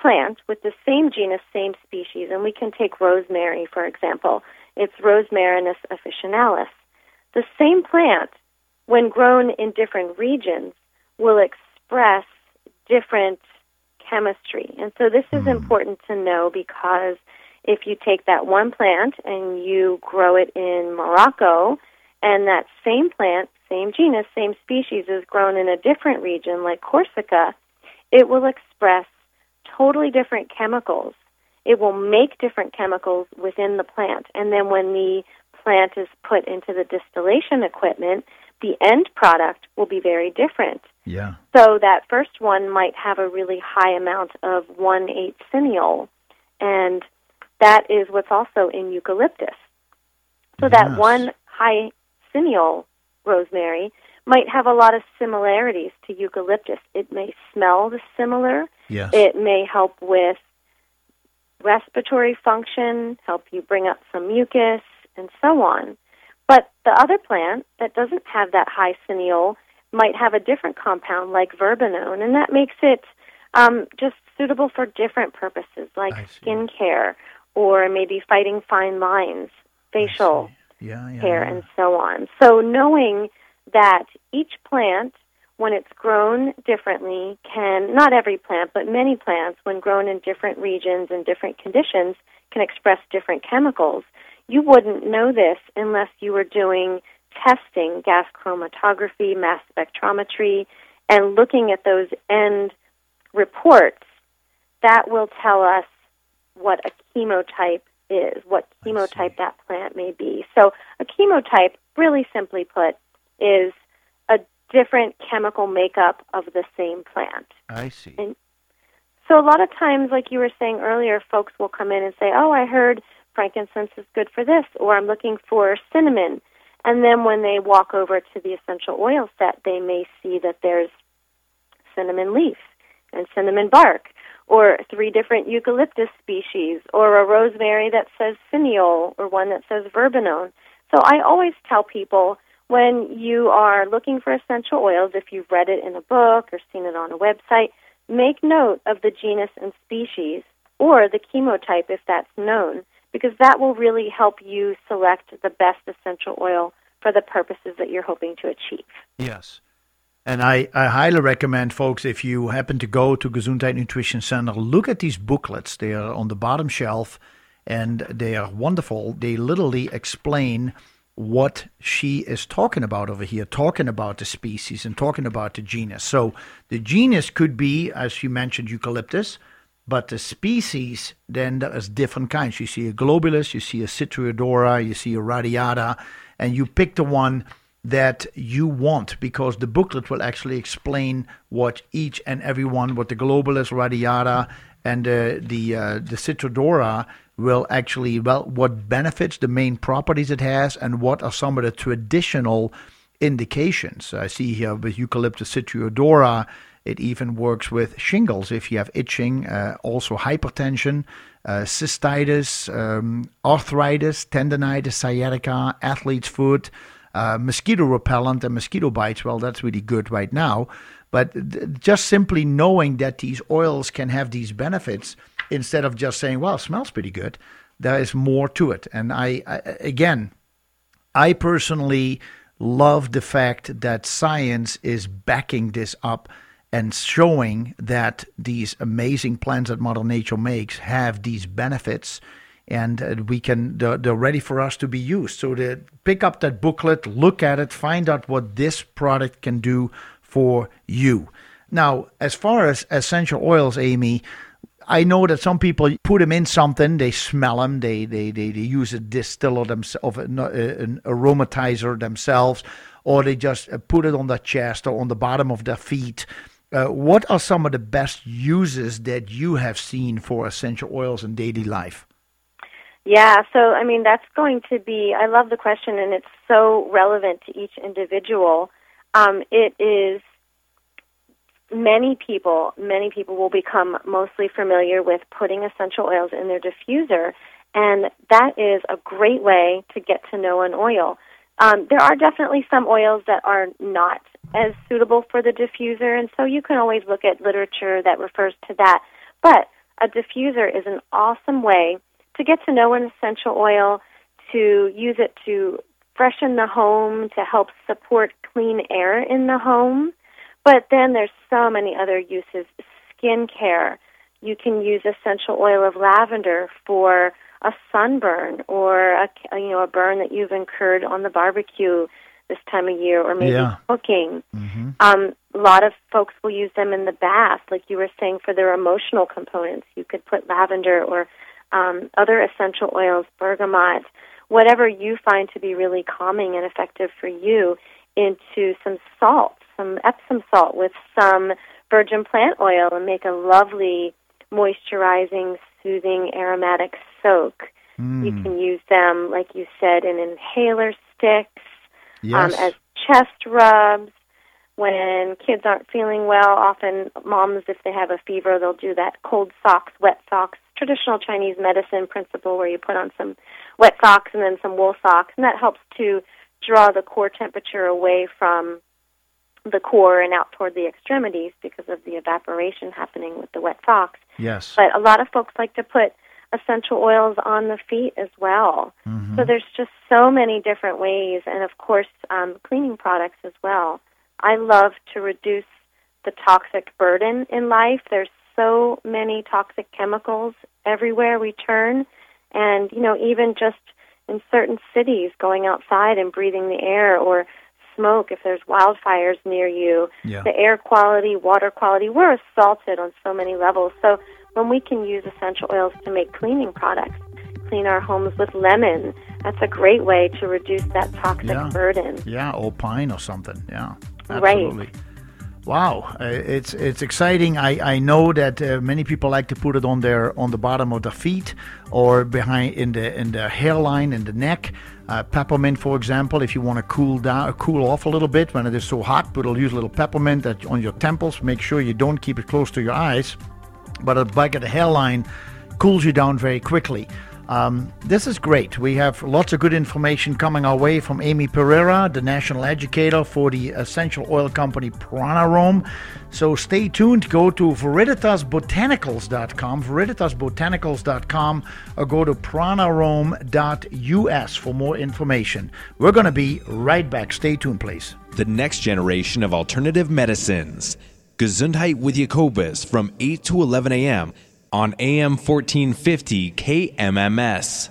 plant with the same genus, same species, and we can take rosemary, for example. It's Rosmarinus officinalis. The same plant, when grown in different regions, will express different chemistry. And so this is hmm. important to know because if you take that one plant and you grow it in Morocco, and that same plant, same genus, same species is grown in a different region like Corsica, it will express totally different chemicals. It will make different chemicals within the plant. And then when the plant is put into the distillation equipment, the end product will be very different. Yeah. So that first one might have a really high amount of 1,8 cineol, and that is what's also in eucalyptus. So yes. that one high cineol rosemary might have a lot of similarities to eucalyptus. It may smell similar. Yes. It may help with respiratory function, help you bring up some mucus, and so on. But the other plant that doesn't have that high cineol might have a different compound like verbenone, and that makes it um, just suitable for different purposes like skin care or maybe fighting fine lines, facial yeah, yeah, care, yeah. and so on. So knowing that each plant, when it's grown differently, can, not every plant, but many plants, when grown in different regions and different conditions, can express different chemicals. You wouldn't know this unless you were doing testing, gas chromatography, mass spectrometry, and looking at those end reports. That will tell us what a chemotype is, what chemotype that plant may be. So, a chemotype, really simply put, is a different chemical makeup of the same plant. I see. And so, a lot of times, like you were saying earlier, folks will come in and say, Oh, I heard frankincense is good for this, or I'm looking for cinnamon. And then when they walk over to the essential oil set, they may see that there's cinnamon leaf and cinnamon bark or three different eucalyptus species, or a rosemary that says cineol, or one that says verbenone. So I always tell people when you are looking for essential oils, if you've read it in a book or seen it on a website, make note of the genus and species, or the chemotype if that's known, because that will really help you select the best essential oil for the purposes that you're hoping to achieve. Yes. And I, I highly recommend folks if you happen to go to Gesundheit Nutrition Center, look at these booklets. They are on the bottom shelf and they are wonderful. They literally explain what she is talking about over here, talking about the species and talking about the genus. So the genus could be, as you mentioned, eucalyptus, but the species then there's different kinds. You see a globulus, you see a citriodora, you see a radiata, and you pick the one that you want because the booklet will actually explain what each and every one, what the globulus radiata and uh, the uh, the Citrodora will actually well what benefits, the main properties it has, and what are some of the traditional indications. I see here with Eucalyptus citriodora, it even works with shingles if you have itching, uh, also hypertension, uh, cystitis, um, arthritis, tendonitis, sciatica, athlete's foot uh, mosquito repellent and mosquito bites, well, that's really good right now. But th- just simply knowing that these oils can have these benefits instead of just saying, well, it smells pretty good, there is more to it. And I, I again, I personally love the fact that science is backing this up and showing that these amazing plants that Mother Nature makes have these benefits and uh, we can they're, they're ready for us to be used. So to pick up that booklet, look at it, find out what this product can do for you. Now, as far as essential oils, Amy, I know that some people put them in something, they smell them, they they they, they use a distiller themselves, an, an aromatizer themselves, or they just uh, put it on their chest or on the bottom of their feet. Uh, what are some of the best uses that you have seen for essential oils in daily life? Yeah, so I mean that's going to be. I love the question, and it's so relevant to each individual. Um, it is many people, many people will become mostly familiar with putting essential oils in their diffuser, and that is a great way to get to know an oil. Um, there are definitely some oils that are not as suitable for the diffuser, and so you can always look at literature that refers to that. But a diffuser is an awesome way to get to know an essential oil, to use it to freshen the home, to help support clean air in the home. But then there's so many other uses. Skin care. You can use essential oil of lavender for a sunburn or a you know a burn that you've incurred on the barbecue this time of year or maybe Yeah. cooking. Mm-hmm. Um, a lot of folks will use them in the bath, like you were saying, for their emotional components. You could put lavender or um, other essential oils, bergamot, whatever you find to be really calming and effective for you, into some salt, some Epsom salt with some virgin plant oil, and make a lovely moisturizing, soothing, aromatic soak. You Mm. can use them, like you said, in inhaler sticks um, as chest rubs. When kids aren't feeling well, often moms, if they have a fever, they'll do that cold socks, wet socks, traditional Chinese medicine principle where you put on some wet socks and then some wool socks, and that helps to draw the core temperature away from the core and out toward the extremities because of the evaporation happening with the wet socks. yes. But a lot of folks like to put essential oils on the feet as well. Mm-hmm. So there's just so many different ways, and of course, um, cleaning products as well. I love to reduce the toxic burden in life. There's so many toxic chemicals everywhere we turn, and you know, even just in certain cities, going outside and breathing the air or smoke if there's wildfires near you Yeah. the air quality, water quality. We're assaulted on so many levels. So when we can use essential oils to make cleaning products, clean our homes with lemon, that's a great way to reduce that toxic Yeah. burden. Yeah, or pine or something. Yeah, absolutely. Right. Wow, uh, it's it's exciting. I, I know that uh, many people like to put it on their on the bottom of the feet or behind in the in the hairline in the neck. Uh, peppermint, for example, if you want to cool down, cool off a little bit when it is so hot, but it'll use a little peppermint on your temples. Make sure you don't keep it close to your eyes, but a back of the hairline cools you down very quickly. Um, this is great. We have lots of good information coming our way from Amy Pereira, the national educator for the essential oil company Pranarom. So stay tuned. Go to veritasbotanicals.com, veritasbotanicals.com, or go to pranarom.us for more information. We're going to be right back. Stay tuned, please. The next generation of alternative medicines. Gesundheit with Jacobus from 8 to 11 a.m. on AM 1450 KMMS.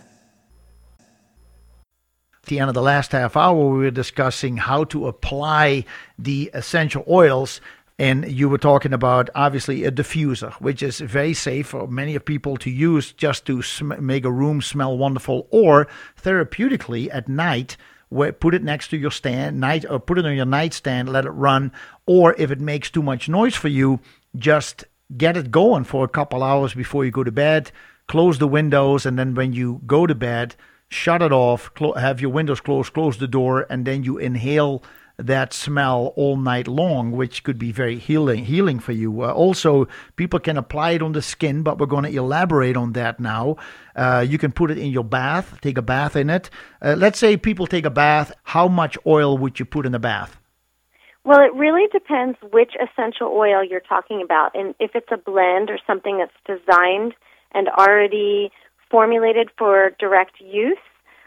At the end of the last half hour, we were discussing how to apply the essential oils. And you were talking about obviously a diffuser, which is very safe for many people to use just to sm- make a room smell wonderful, or therapeutically at night, put it next to your stand night or put it on your nightstand, let it run. Or if it makes too much noise for you, just get it going for a couple hours before you go to bed. Close the windows, and then when you go to bed, shut it off, clo- have your windows closed, close the door, and then you inhale that smell all night long, which could be very healing healing for you. Uh, also, people can apply it on the skin, but we're going to elaborate on that now. Uh, you can put it in your bath, take a bath in it. Uh, let's say people take a bath. How much oil would you put in the bath? Well, it really depends which essential oil you're talking about. And if it's a blend or something that's designed and already formulated for direct use,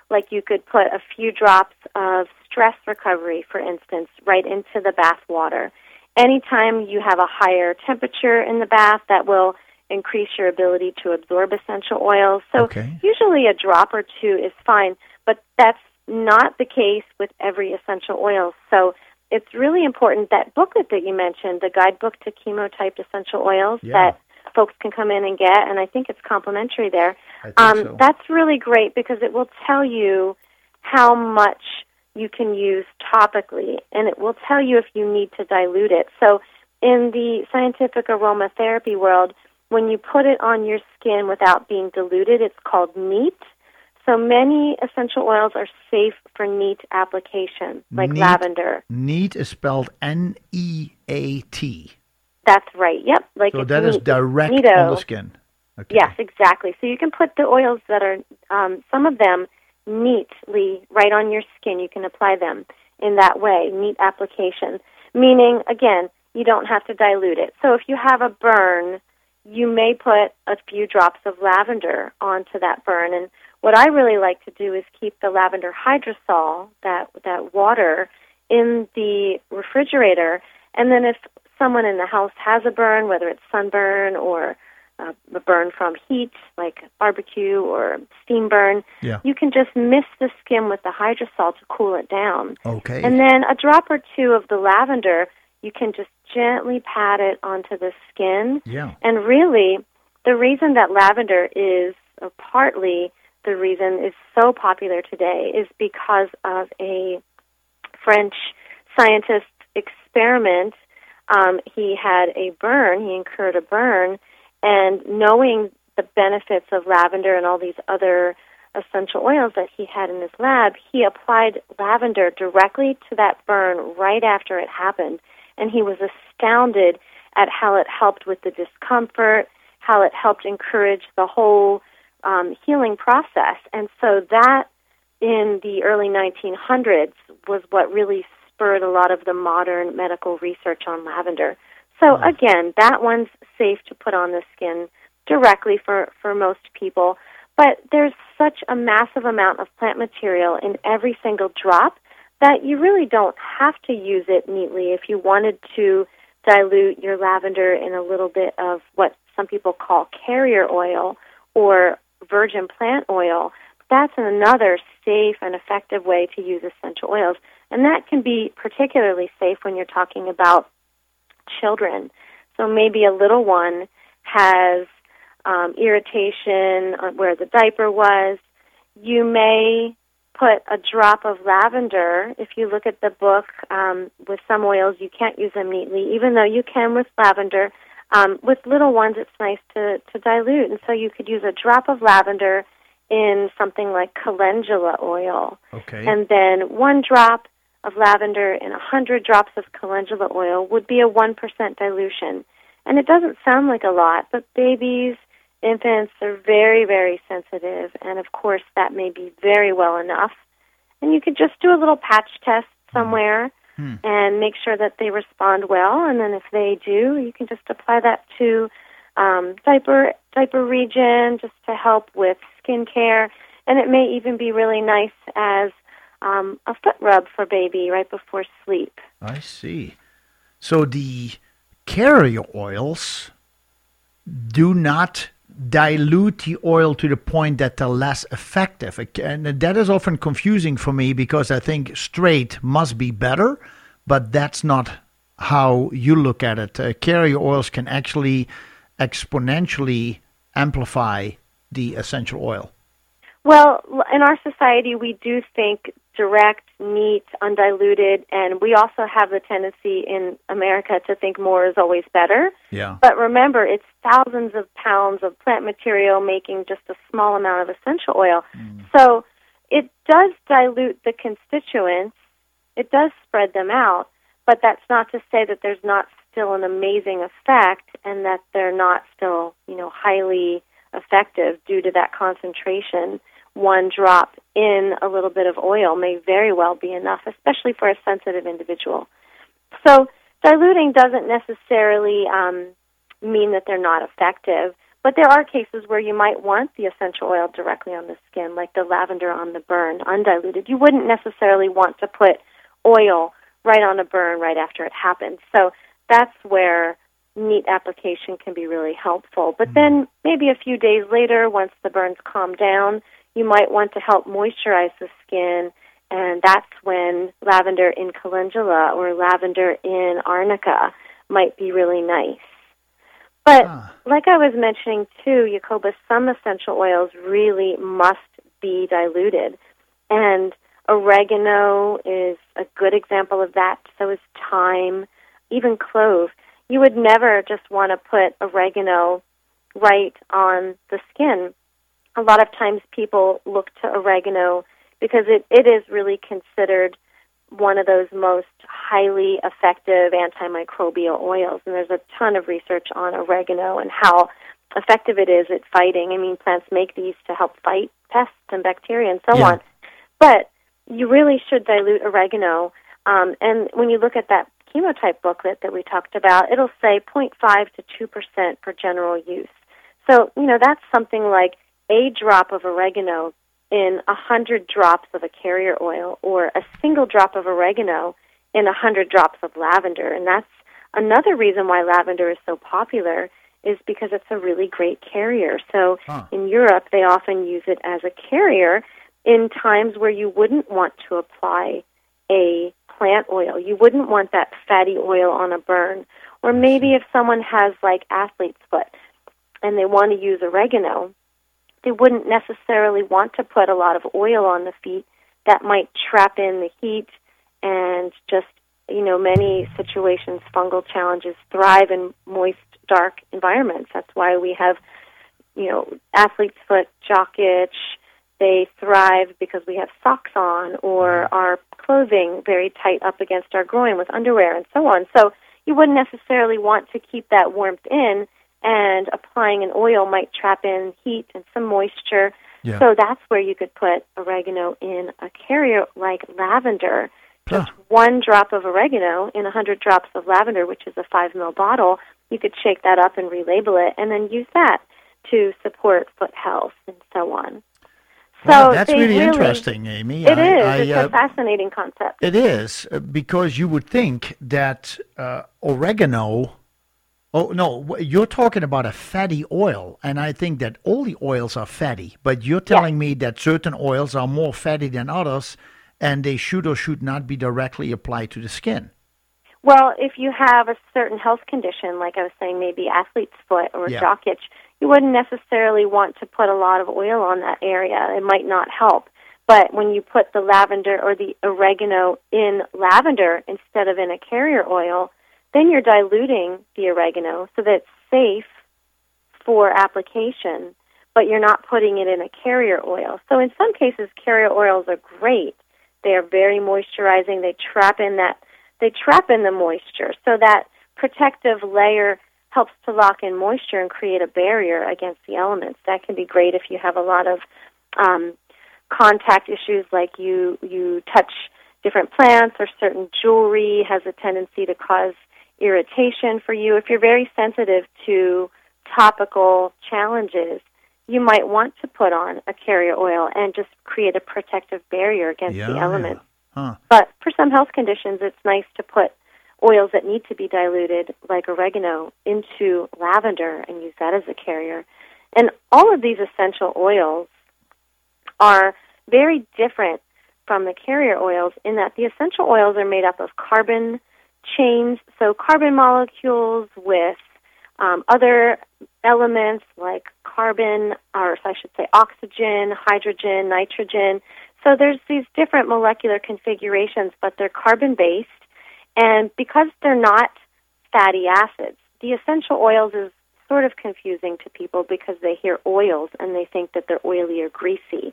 like you could put a few drops of stress recovery, for instance, right into the bath water. Anytime you have a higher temperature in the bath, that will increase your ability to absorb essential oils. So Okay. usually a drop or two is fine, but that's not the case with every essential oil. So it's really important that booklet that you mentioned, the guidebook to chemotyped essential oils Yeah. that folks can come in and get, and I think it's complimentary there. Um, so. That's really great because it will tell you how much you can use topically, and it will tell you if you need to dilute it. So, in the scientific aromatherapy world, when you put it on your skin without being diluted, it's called neat. So, many essential oils are safe for neat application, like Neat. lavender. Neat is spelled N E A T. That's right. Yep. Like So that is neat. direct Neato. on the skin. Okay. Yes, exactly. So you can put the oils that are, um, some of them neatly right on your skin. You can apply them in that way, neat application. Meaning, again, you don't have to dilute it. So if you have a burn, you may put a few drops of lavender onto that burn. And what I really like to do is keep the lavender hydrosol, that that water, in the refrigerator. And then if someone in the house has a burn, whether it's sunburn or uh, a burn from heat, like barbecue or steam burn, Yeah. you can just mist the skin with the hydrosol to cool it down. Okay. And then a drop or two of the lavender, you can just gently pat it onto the skin. yeah. And really, the reason that lavender is, or partly the reason is so popular today, is because of a French scientist experiment. Um, he had a burn, he incurred a burn, and knowing the benefits of lavender and all these other essential oils that he had in his lab, he applied lavender directly to that burn right after it happened. And he was astounded at how it helped with the discomfort, how it helped encourage the whole um, healing process. And so that in the early 1900s was what really spurred a lot of the modern medical research on lavender. So mm-hmm. again, that one's safe to put on the skin directly for, for most people. But there's such a massive amount of plant material in every single drop that you really don't have to use it neatly if you wanted to dilute your lavender in a little bit of what some people call carrier oil or virgin plant oil. That's another safe and effective way to use essential oils. And that can be particularly safe when you're talking about children. So maybe a little one has um, irritation where the diaper was. You may put a drop of lavender. If you look at the book um, with some oils, you can't use them neatly, even though you can with lavender. Um, with little ones, it's nice to, to dilute, and so you could use a drop of lavender in something like calendula oil, Okay. and then one drop of lavender in a hundred drops of calendula oil would be a one percent dilution. And it doesn't sound like a lot, but babies, infants are very, very sensitive, and of course that may be very well enough. And you could just do a little patch test somewhere and make sure that they respond well. And then if they do, you can just apply that to um, diaper diaper region just to help with skin care. And it may even be really nice as um, a foot rub for baby right before sleep. I see. So the carrier oils do not dilute the oil to the point that they're less effective. And that is often confusing for me because I think straight must be better, but that's not how you look at it. Uh, carrier oils can actually exponentially amplify the essential oil. Well, in our society, we do think direct, neat, undiluted, and we also have the tendency in America to think more is always better. Yeah. But remember, it's thousands of pounds of plant material making just a small amount of essential oil. Mm. So it does dilute the constituents, it does spread them out, but that's not to say that there's not still an amazing effect and that they're not still, you know, highly effective due to that concentration. One drop in a little bit of oil may very well be enough, especially for a sensitive individual. So diluting doesn't necessarily um, mean that they're not effective, but there are cases where you might want the essential oil directly on the skin, like the lavender on the burn, undiluted. You wouldn't necessarily want to put oil right on a burn right after it happens. So that's where neat application can be really helpful. But then maybe a few days later, once the burns calm down, you might want to help moisturize the skin, and that's when lavender in calendula or lavender in arnica might be really nice. But Ah. like I was mentioning too, Jacoba, some essential oils really must be diluted. And oregano is a good example of that. So is thyme, even clove. You would never just want to put oregano right on the skin. A lot of times people look to oregano because it, it is really considered one of those most highly effective antimicrobial oils. And there's a ton of research on oregano and how effective it is at fighting. I mean, plants make these to help fight pests and bacteria and so Yeah. on. But you really should dilute oregano. Um, and when you look at that chemotype booklet that we talked about, it'll say 0.5 to 2% for general use. So, you know, that's something like a drop of oregano in a 100 drops of a carrier oil or a single drop of oregano in a 100 drops of lavender. And that's another reason why lavender is so popular is because it's a really great carrier. So Huh. in Europe, they often use it as a carrier in times where you wouldn't want to apply a plant oil. You wouldn't want that fatty oil on a burn. Or maybe if someone has like athlete's foot and they want to use oregano, they wouldn't necessarily want to put a lot of oil on the feet. That might trap in the heat and just you know many situations fungal challenges thrive in moist dark environments. That's why we have you know athlete's foot jock itch. They thrive because we have socks on or mm-hmm. our clothing very tight up against our groin with underwear and so on. So you wouldn't necessarily want to keep that warmth in and applying an oil might trap in heat and some moisture Yeah. so that's where you could put oregano in a carrier like lavender just one drop of oregano in a 100 drops of lavender, which is a 5 ml bottle, you could shake that up and relabel it and then use that to support foot health and so on. So Wow, that's really, really interesting, Amy. It is. I, I, it's uh, a fascinating concept. It is uh, because you would think that uh, oregano. Oh no, you're talking about a fatty oil, and I think that all the oils are fatty. But you're telling me that certain oils are more fatty than others, and they should or should not be directly applied to the skin. Well, if you have a certain health condition, like I was saying, maybe athlete's foot or Yeah. jock itch, you wouldn't necessarily want to put a lot of oil on that area. It might not help. But when you put the lavender or the oregano in lavender instead of in a carrier oil, then you're diluting the oregano so that it's safe for application, but you're not putting it in a carrier oil. So in some cases, carrier oils are great. They are very moisturizing. They trap in that they trap in the moisture, so that protective layer helps to lock in moisture and create a barrier against the elements. That can be great if you have a lot of um, contact issues, like you you touch different plants or certain jewelry has a tendency to cause irritation for you. If you're very sensitive to topical challenges, you might want to put on a carrier oil and just create a protective barrier against Yeah, the yeah. elements. Huh. But for some health conditions, it's nice to put oils that need to be diluted, like oregano, into lavender and use that as a carrier. And all of these essential oils are very different from the carrier oils in that the essential oils are made up of carbon chains, so carbon molecules with um, other elements like carbon, or I should say oxygen, hydrogen, nitrogen. So there's these different molecular configurations, but they're carbon based. And because they're not fatty acids, the essential oils is sort of confusing to people because they hear oils and they think that they're oily or greasy.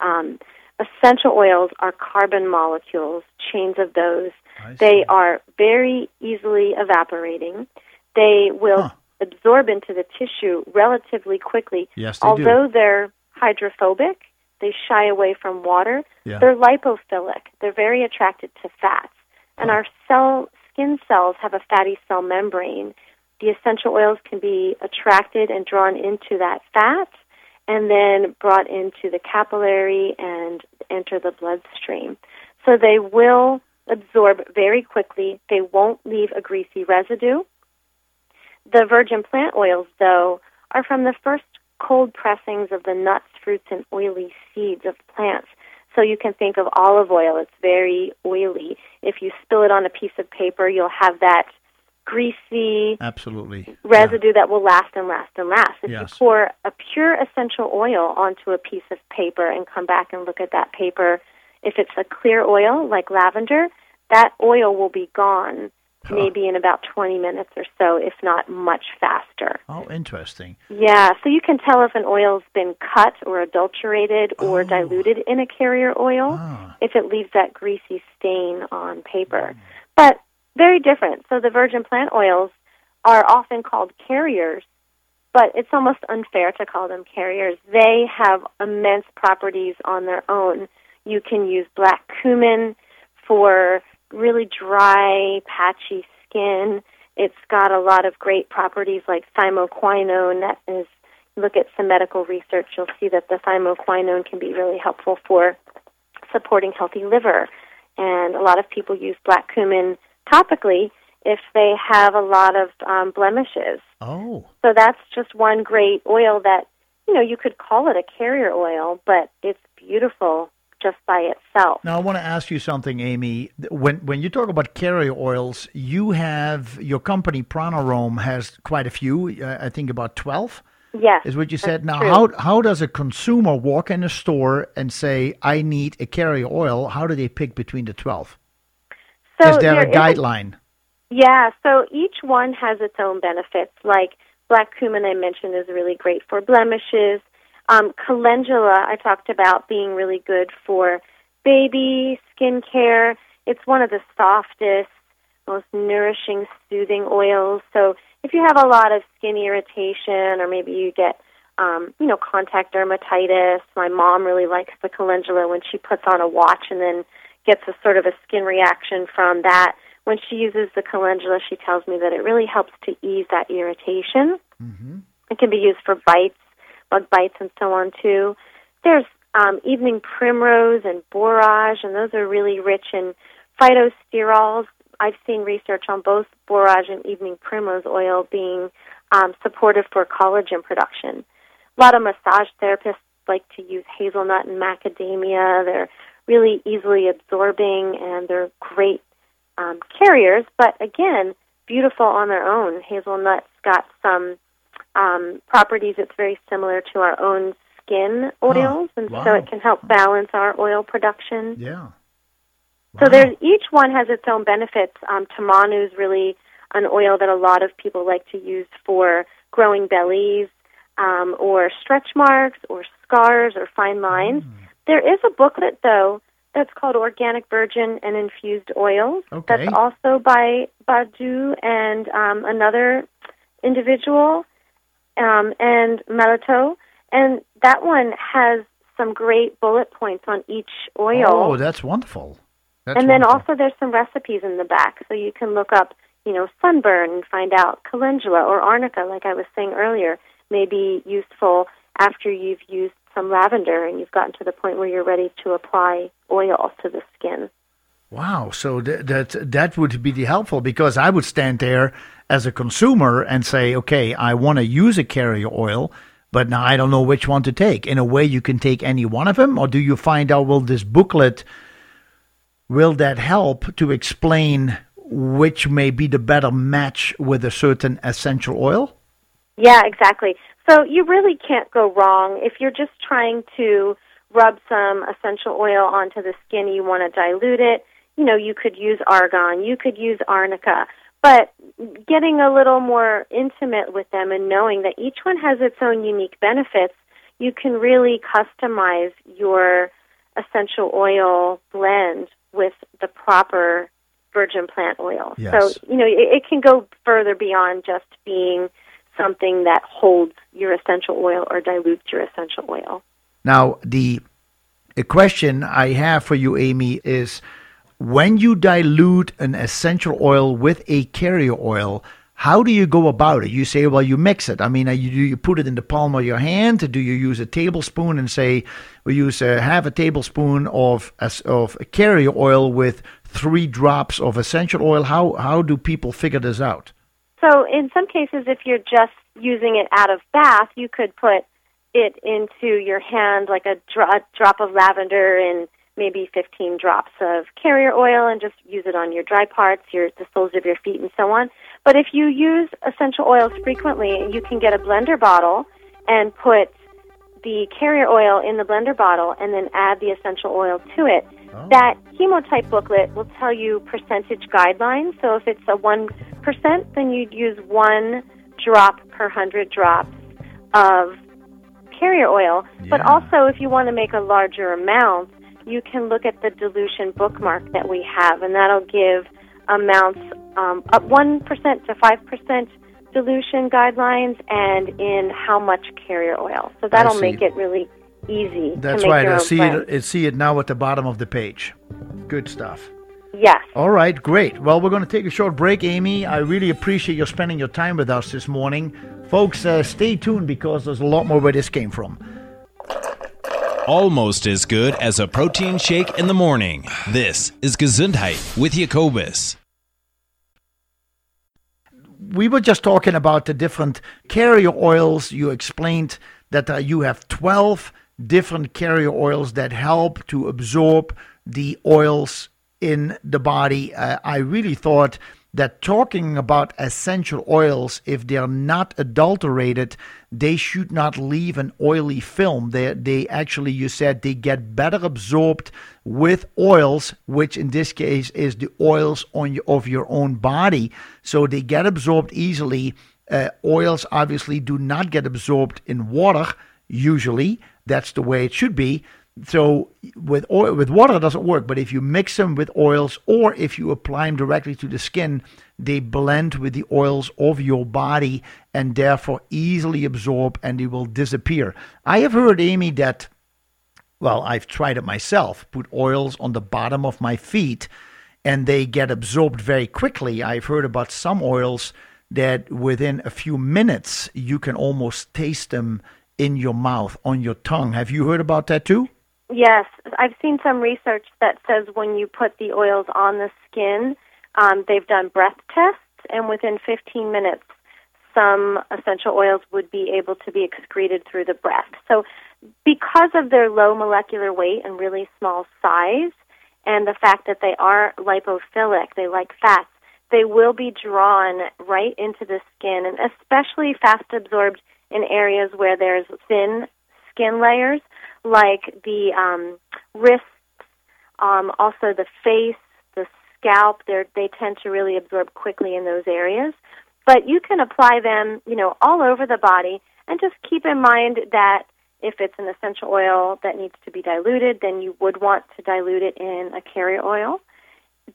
Um, essential oils are carbon molecules, chains of those. They are very easily evaporating. They will Huh. absorb into the tissue relatively quickly. Yes, they do. Although they're hydrophobic, they shy away from water. Yeah. They're lipophilic. They're very attracted to fats. And our cell skin cells have a fatty cell membrane. The essential oils can be attracted and drawn into that fat and then brought into the capillary and enter the bloodstream. So they will absorb very quickly. They won't leave a greasy residue. The virgin plant oils, though, are from the first cold pressings of the nuts, fruits, and oily seeds of plants. So you can think of olive oil. It's very oily. If you spill it on a piece of paper, you'll have that greasy Absolutely. residue that will last and last and last. If Yes. you pour a pure essential oil onto a piece of paper and come back and look at that paper, if it's a clear oil like lavender, that oil will be gone maybe in about 20 minutes or so, if not much faster. Oh, interesting. Yeah, so you can tell if an oil's been cut or adulterated or Oh. diluted in a carrier oil Ah. if it leaves that greasy stain on paper. But very different. So the virgin plant oils are often called carriers, but it's almost unfair to call them carriers. They have immense properties on their own. You can use black cumin for really dry, patchy skin. It's got a lot of great properties like thymoquinone that is look at some medical research, you'll see that the thymoquinone can be really helpful for supporting healthy liver. And a lot of people use black cumin topically if they have a lot of um, blemishes. Oh. So that's just one great oil that, you know, you could call it a carrier oil, but it's beautiful just by itself. Now I want to ask you something, Amy. When when you talk about carrier oils, you have your company Pranarom has quite a few. Uh, I think about twelve Yes. is what you said. Now, true. how how does a consumer walk in a store and say, "I need a carrier oil"? How do they pick between the twelve? So is there a guideline? Yeah, so each one has its own benefits. Like black cumin, I mentioned, is really great for blemishes. Um, calendula, I talked about being really good for baby skin care. It's one of the softest, most nourishing, soothing oils. So if you have a lot of skin irritation, or maybe you get, um, you know, contact dermatitis, my mom really likes the calendula when she puts on a watch and then gets a sort of a skin reaction from that. When she uses the calendula, she tells me that it really helps to ease that irritation. Mm-hmm. It can be used for bites, bug bites, and so on too. There's um, evening primrose and borage, and those are really rich in phytosterols. I've seen research on both borage and evening primrose oil being um, supportive for collagen production. A lot of massage therapists like to use hazelnut and macadamia. They're really easily absorbing and they're great um, carriers, but again, beautiful on their own. Hazelnut's got some um, properties that's very similar to our own skin oils, and so it can help balance our oil production. Yeah. So there's each one has its own benefits. Um, Tamanu is really an oil that a lot of people like to use for growing bellies, um, or stretch marks, or scars, or fine lines. There is a booklet though that's called Organic Virgin and Infused Oils. Okay. That's also by Baudoux and um, another individual, um, and Melito, and that one has some great bullet points on each oil. Oh, that's wonderful. That's and then wonderful. also there's some recipes in the back, so you can look up, you know, sunburn and find out calendula or arnica, like I was saying earlier, may be useful after you've used some lavender and you've gotten to the point where you're ready to apply oil to the skin. Wow, so that that that would be helpful because I would stand there as a consumer and say, okay, I want to use a carrier oil, but now I don't know which one to take. In a way, you can take any one of them, or do you find out? Will this booklet will that help to explain which may be the better match with a certain essential oil? Yeah, exactly. So you really can't go wrong if you're just trying to rub some essential oil onto the skin. You want to dilute it. You know, you could use argan. You could use arnica. But getting a little more intimate with them and knowing that each one has its own unique benefits, you can really customize your essential oil blend with the proper virgin plant oil. Yes. So, you know, it, it can go further beyond just being something that holds your essential oil or dilutes your essential oil. Now, the, question I have for you, Amy, is when you dilute an essential oil with a carrier oil, how do you go about it? You say, well, you mix it. I mean, uh, you, do you put it in the palm of your hand? Do you use a tablespoon and say, we use uh, half a tablespoon of, of carrier oil with three drops of essential oil? How, how do people figure this out? So in some cases, if you're just using it out of bath, you could put it into your hand like a, dro- a drop of lavender and maybe 15 drops of carrier oil and just use it on your dry parts, your the soles of your feet and so on. But if you use essential oils frequently, you can get a blender bottle and put the carrier oil in the blender bottle and then add the essential oil to it. Oh. That chemotype booklet will tell you percentage guidelines. So if it's a 1%, then you'd use one drop per 100 drops of carrier oil. Yeah. But also, if you want to make a larger amount, you can look at the dilution bookmark that we have, and that'll give amounts um, up 1% to 5% dilution guidelines and in how much carrier oil. So that'll make it really easy. That's right. I see it. I see it now at the bottom of the page. Good stuff. Yes. All right, great. Well, we're going to take a short break, Amy. I really appreciate you spending your time with us this morning. Folks, uh, stay tuned because there's a lot more where this came from. Almost as good as a protein shake in the morning. This is Gesundheit with Jacobus. We were just talking about the different carrier oils. You explained that uh, you have 12 different carrier oils that help to absorb the oils in the body. Uh, I really thought that talking about essential oils, if they're not adulterated, they should not leave an oily film. They, they actually, you said, they get better absorbed with oils, which in this case is the oils on your, of your own body. So they get absorbed easily. Uh, oils obviously do not get absorbed in water, usually. That's the way it should be. So with oil, with water it doesn't work, but if you mix them with oils or if you apply them directly to the skin, they blend with the oils of your body and therefore easily absorb and they will disappear. I have heard Amy that well, I've tried it myself, put oils on the bottom of my feet and they get absorbed very quickly. I've heard about some oils that within a few minutes you can almost taste them in your mouth, on your tongue. Have you heard about that too? Yes, I've seen some research that says when you put the oils on the skin, um, they've done breath tests, and within 15 minutes, some essential oils would be able to be excreted through the breath. So, because of their low molecular weight and really small size, and the fact that they are lipophilic, they like fats, they will be drawn right into the skin, and especially fast absorbed in areas where there's thin skin layers like the um, wrists, um, also the face, the scalp. They they tend to really absorb quickly in those areas. But you can apply them, you know, all over the body, and just keep in mind that if it's an essential oil that needs to be diluted, then you would want to dilute it in a carrier oil.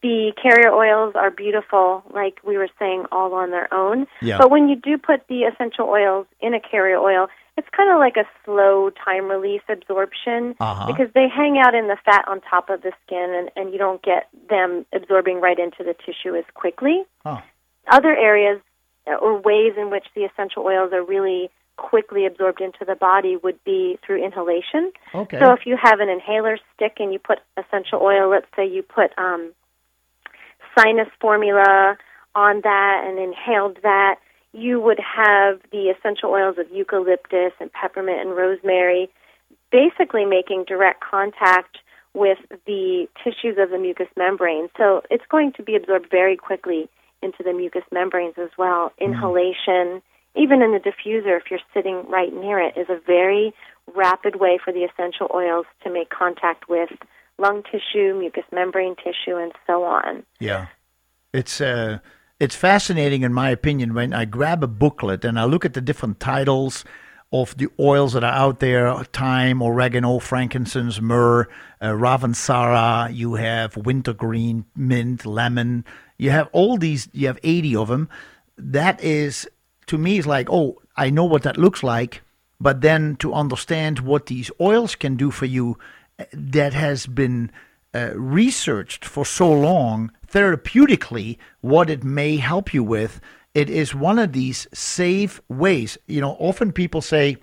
The carrier oils are beautiful, like we were saying, all on their own. Yeah. But when you do put the essential oils in a carrier oil, it's kind of like a slow time release absorption uh-huh. because they hang out in the fat on top of the skin and, and you don't get them absorbing right into the tissue as quickly. Huh. Other areas uh, or ways in which the essential oils are really quickly absorbed into the body would be through inhalation. Okay. So if you have an inhaler stick and you put essential oil, let's say you put um, sinus formula on that and inhaled that, you would have the essential oils of eucalyptus and peppermint and rosemary basically making direct contact with the tissues of the mucous membrane. So it's going to be absorbed very quickly into the mucous membranes as well. Mm-hmm. Inhalation, even in the diffuser, if you're sitting right near it, is a very rapid way for the essential oils to make contact with lung tissue, mucous membrane tissue, and so on. Yeah. It's uh it's fascinating, in my opinion, when I grab a booklet and I look at the different titles of the oils that are out there thyme, oregano, frankincense, myrrh, uh, ravensara, you have wintergreen, mint, lemon. You have all these, you have 80 of them. That is, to me, is like, oh, I know what that looks like. But then to understand what these oils can do for you, uh, that has been uh, researched for so long therapeutically what it may help you with. It is one of these safe ways. You know, often people say,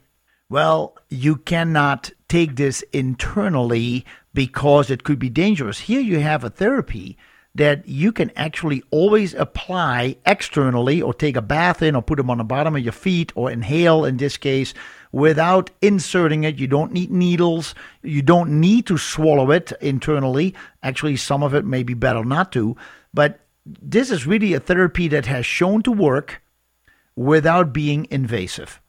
well, you cannot take this internally because it could be dangerous. Here you have a therapy that you can actually always apply externally or take a bath in or put them on the bottom of your feet or inhale in this case without inserting it. You don't need needles. You don't need to swallow it internally. Actually, some of it may be better not to. But this is really a therapy that has shown to work without being invasive.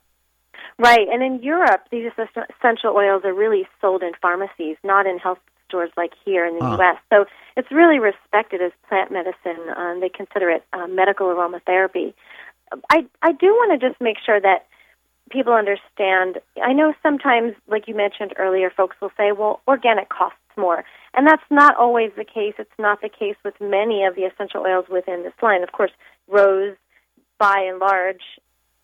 Right, and in Europe, these essential oils are really sold in pharmacies, not in health stores like here in the uh. U.S. So it's really respected as plant medicine. Um, they consider it uh, medical aromatherapy. I I do want to just make sure that people understand. I know sometimes, like you mentioned earlier, folks will say, "Well, organic costs more," and that's not always the case. It's not the case with many of the essential oils within this line. Of course, rose, by and large,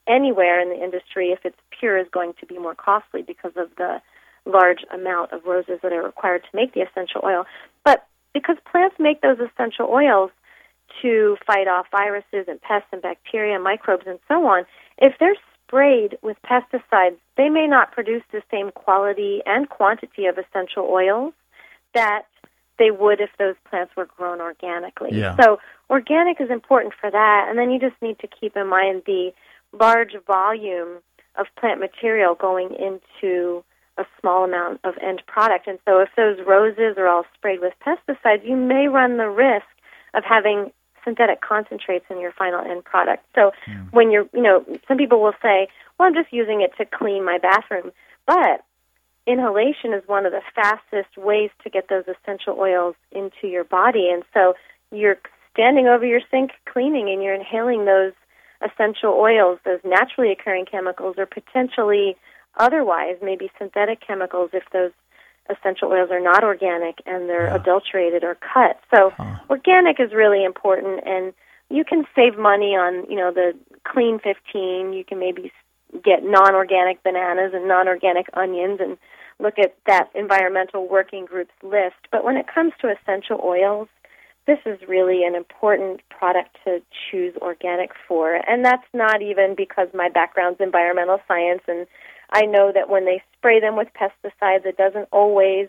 anywhere in the industry, if it's pure, is going to be more costly because of the large amount of roses that are required to make the essential oil. But because plants make those essential oils to fight off viruses and pests and bacteria, and microbes, and so on, if they're sprayed with pesticides, they may not produce the same quality and quantity of essential oils that they would if those plants were grown organically. Yeah. So organic is important for that, and then you just need to keep in mind the large volume of plant material going into a small amount of end product. And so if those roses are all sprayed with pesticides, you may run the risk of having synthetic concentrates in your final end product. So yeah. when you're, you know, some people will say, well, I'm just using it to clean my bathroom. But inhalation is one of the fastest ways to get those essential oils into your body. And so you're standing over your sink cleaning and you're inhaling those essential oils, those naturally occurring chemicals, or potentially otherwise, maybe synthetic chemicals if those essential oils are not organic and they're yeah. adulterated or cut. So huh. organic is really important and you can save money on, you know, the clean 15. You can maybe get non-organic bananas and non-organic onions and look at that environmental working groups list. But when it comes to essential oils, this is really an important product to choose organic for. And that's not even because my background's environmental science and I know that when they spray them with pesticides, it doesn't always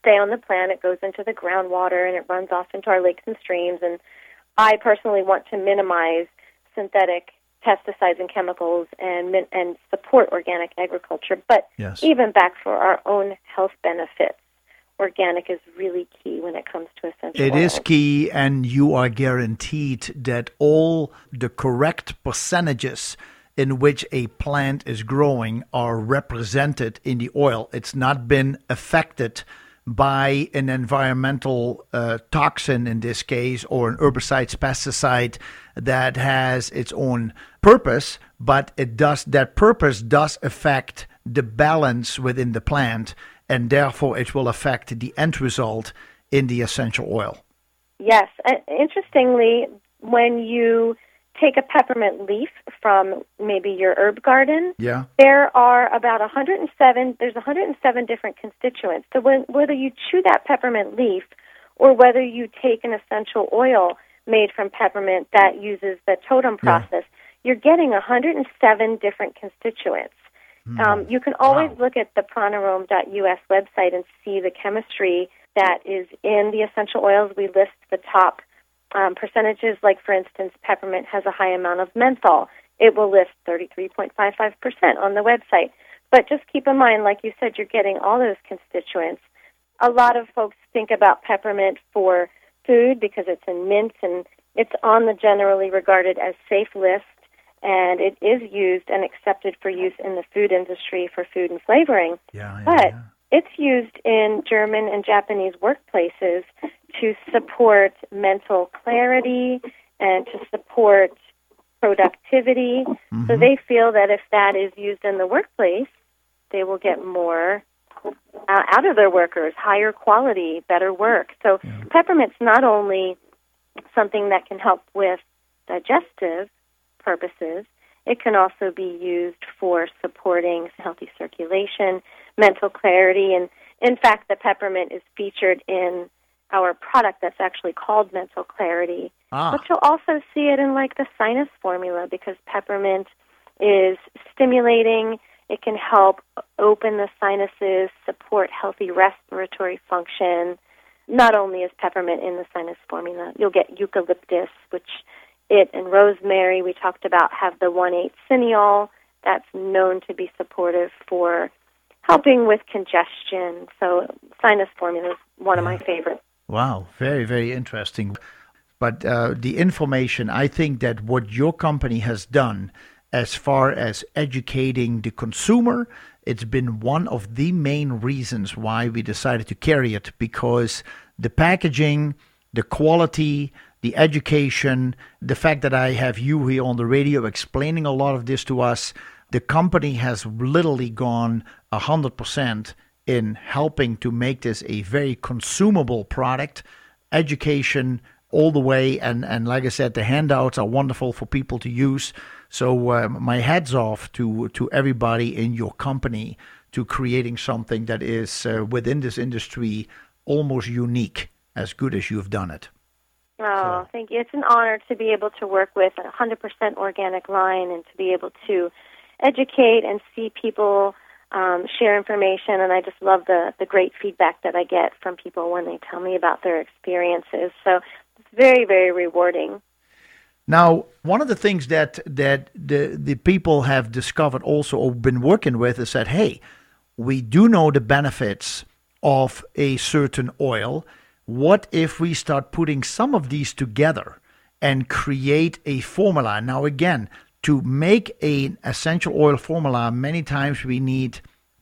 stay on the plant. It goes into the groundwater and it runs off into our lakes and streams. And I personally want to minimize synthetic pesticides and chemicals and and support organic agriculture. But yes. even back for our own health benefits, organic is really key when it comes to essential It oils. is key, and you are guaranteed that all the correct percentages in which a plant is growing are represented in the oil. It's not been affected by an environmental uh, toxin in this case or an herbicide pesticide that has its own purpose but it does that purpose does affect the balance within the plant and therefore it will affect the end result in the essential oil yes interestingly when you take a peppermint leaf from maybe your herb garden, yeah. there are about 107. There's 107 different constituents. So when, whether you chew that peppermint leaf or whether you take an essential oil made from peppermint that uses the Totum process, yeah. you're getting 107 different constituents. Mm. Um, you can always wow. look at the pranarom.us website and see the chemistry that is in the essential oils. We list the top um, percentages, like for instance, peppermint has a high amount of menthol. It will list 33.55% on the website. But just keep in mind, like you said, you're getting all those constituents. A lot of folks think about peppermint for food because it's in mints and it's on the generally regarded as safe list, and it is used and accepted for use in the food industry for food and flavoring. Yeah, yeah, but yeah. it's used in German and Japanese workplaces to support mental clarity and to support productivity. Mm-hmm. So they feel that if that is used in the workplace, they will get more uh, out of their workers, higher quality, better work. So yeah. peppermint's not only something that can help with digestive purposes, it can also be used for supporting healthy circulation, mental clarity, and in fact, the peppermint is featured in our product that's actually called Mental Clarity. Ah. But you'll also see it in like the sinus formula because peppermint is stimulating. It can help open the sinuses, support healthy respiratory function. not only is peppermint in the sinus formula, you'll get eucalyptus, which it and rosemary we talked about have the 1,8 cineol that's known to be supportive for helping with congestion. So sinus formula is one of my favorites. Wow, very, very interesting. But uh, the information, I think that what your company has done as far as educating the consumer, it's been one of the main reasons why we decided to carry it because the packaging, the quality, the education, the fact that I have you here on the radio explaining a lot of this to us, the company has literally gone 100% in helping to make this a very consumable product. Education all the way, and, and like I said, the handouts are wonderful for people to use. So um, my hats off to to everybody in your company to creating something that is uh, within this industry almost unique, as good as you've done it. Oh, so. thank you. It's an honor to be able to work with a 100% organic line and to be able to educate and see people um, share information. And I just love the, the great feedback that I get from people when they tell me about their experiences. So it's very, very rewarding. Now, one of the things that that the the people have discovered also or been working with is that hey, we do know the benefits of a certain oil. What if we start putting some of these together and create a formula? Now, again, to make an essential oil formula, many times we need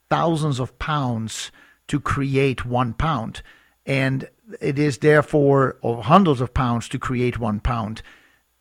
thousands of pounds to create one pound, and it is therefore or hundreds of pounds to create one pound.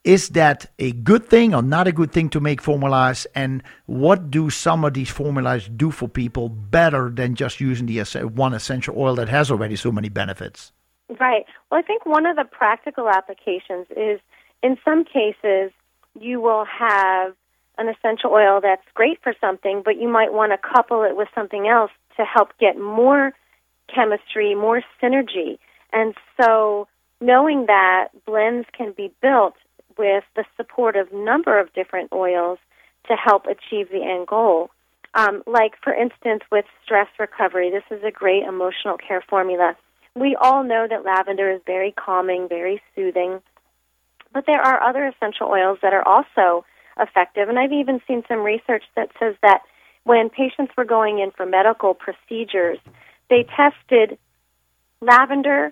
Is that a good thing or not a good thing to make formulas? And what do some of these formulas do for people better than just using the one essential oil that has already so many benefits? Right. Well i think one of the practical applications is in some cases you will have an essential oil that's great for something but you might want to couple it with something else to help get more chemistry more synergy and so knowing that blends can be built with the support of number of different oils to help achieve the end goal. Um, like, for instance, with stress recovery, this is a great emotional care formula. We all know that lavender is very calming, very soothing, but there are other essential oils that are also effective. And I've even seen some research that says that when patients were going in for medical procedures, they tested lavender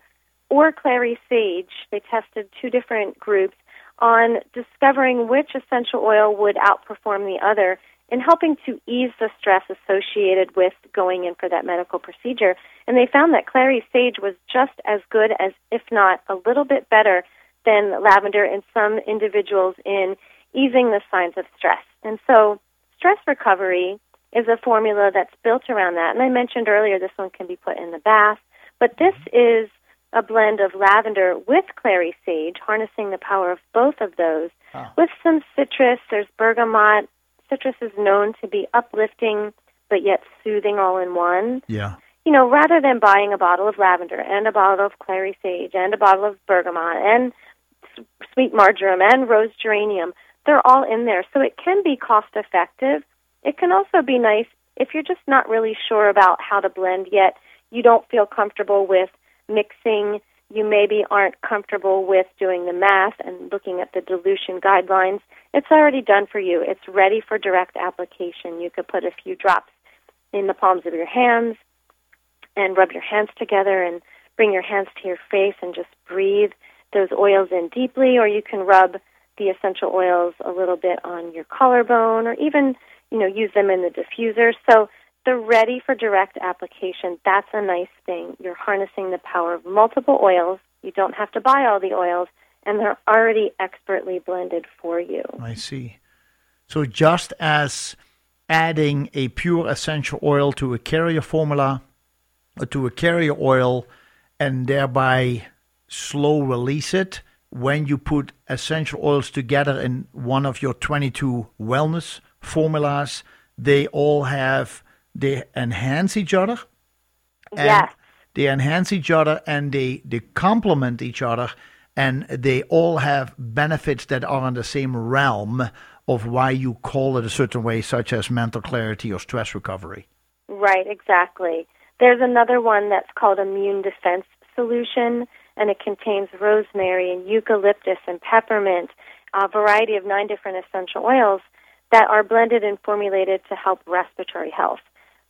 or clary sage. They tested two different groups on discovering which essential oil would outperform the other in helping to ease the stress associated with going in for that medical procedure. And they found that clary sage was just as good as, if not a little bit better, than lavender in some individuals in easing the signs of stress. And so, stress recovery is a formula that's built around that. And I mentioned earlier this one can be put in the bath, but this is a blend of lavender with clary sage, harnessing the power of both of those, oh. with some citrus. There's bergamot. Citrus is known to be uplifting but yet soothing all in one. Yeah. You know, rather than buying a bottle of lavender and a bottle of clary sage and a bottle of bergamot and sweet marjoram and rose geranium, they're all in there. So it can be cost effective. It can also be nice if you're just not really sure about how to blend yet. You don't feel comfortable with mixing, you maybe aren't comfortable with doing the math and looking at the dilution guidelines, it's already done for you. It's ready for direct application. You could put a few drops in the palms of your hands and rub your hands together and bring your hands to your face and just breathe those oils in deeply, or you can rub the essential oils a little bit on your collarbone or even, you know, use them in the diffuser. So the ready for direct application, that's a nice thing. You're harnessing the power of multiple oils. You don't have to buy all the oils, and they're already expertly blended for you. I see. So just as adding a pure essential oil to a carrier formula, or to a carrier oil, and thereby slow release it, when you put essential oils together in one of your 22 wellness formulas, they all have they enhance each other. yes. They enhance each other and they, they complement each other and they all have benefits that are in the same realm of why you call it a certain way, such as mental clarity or stress recovery. Right, exactly. There's another one that's called immune defense solution, and it contains rosemary and eucalyptus and peppermint, a variety of nine different essential oils that are blended and formulated to help respiratory health.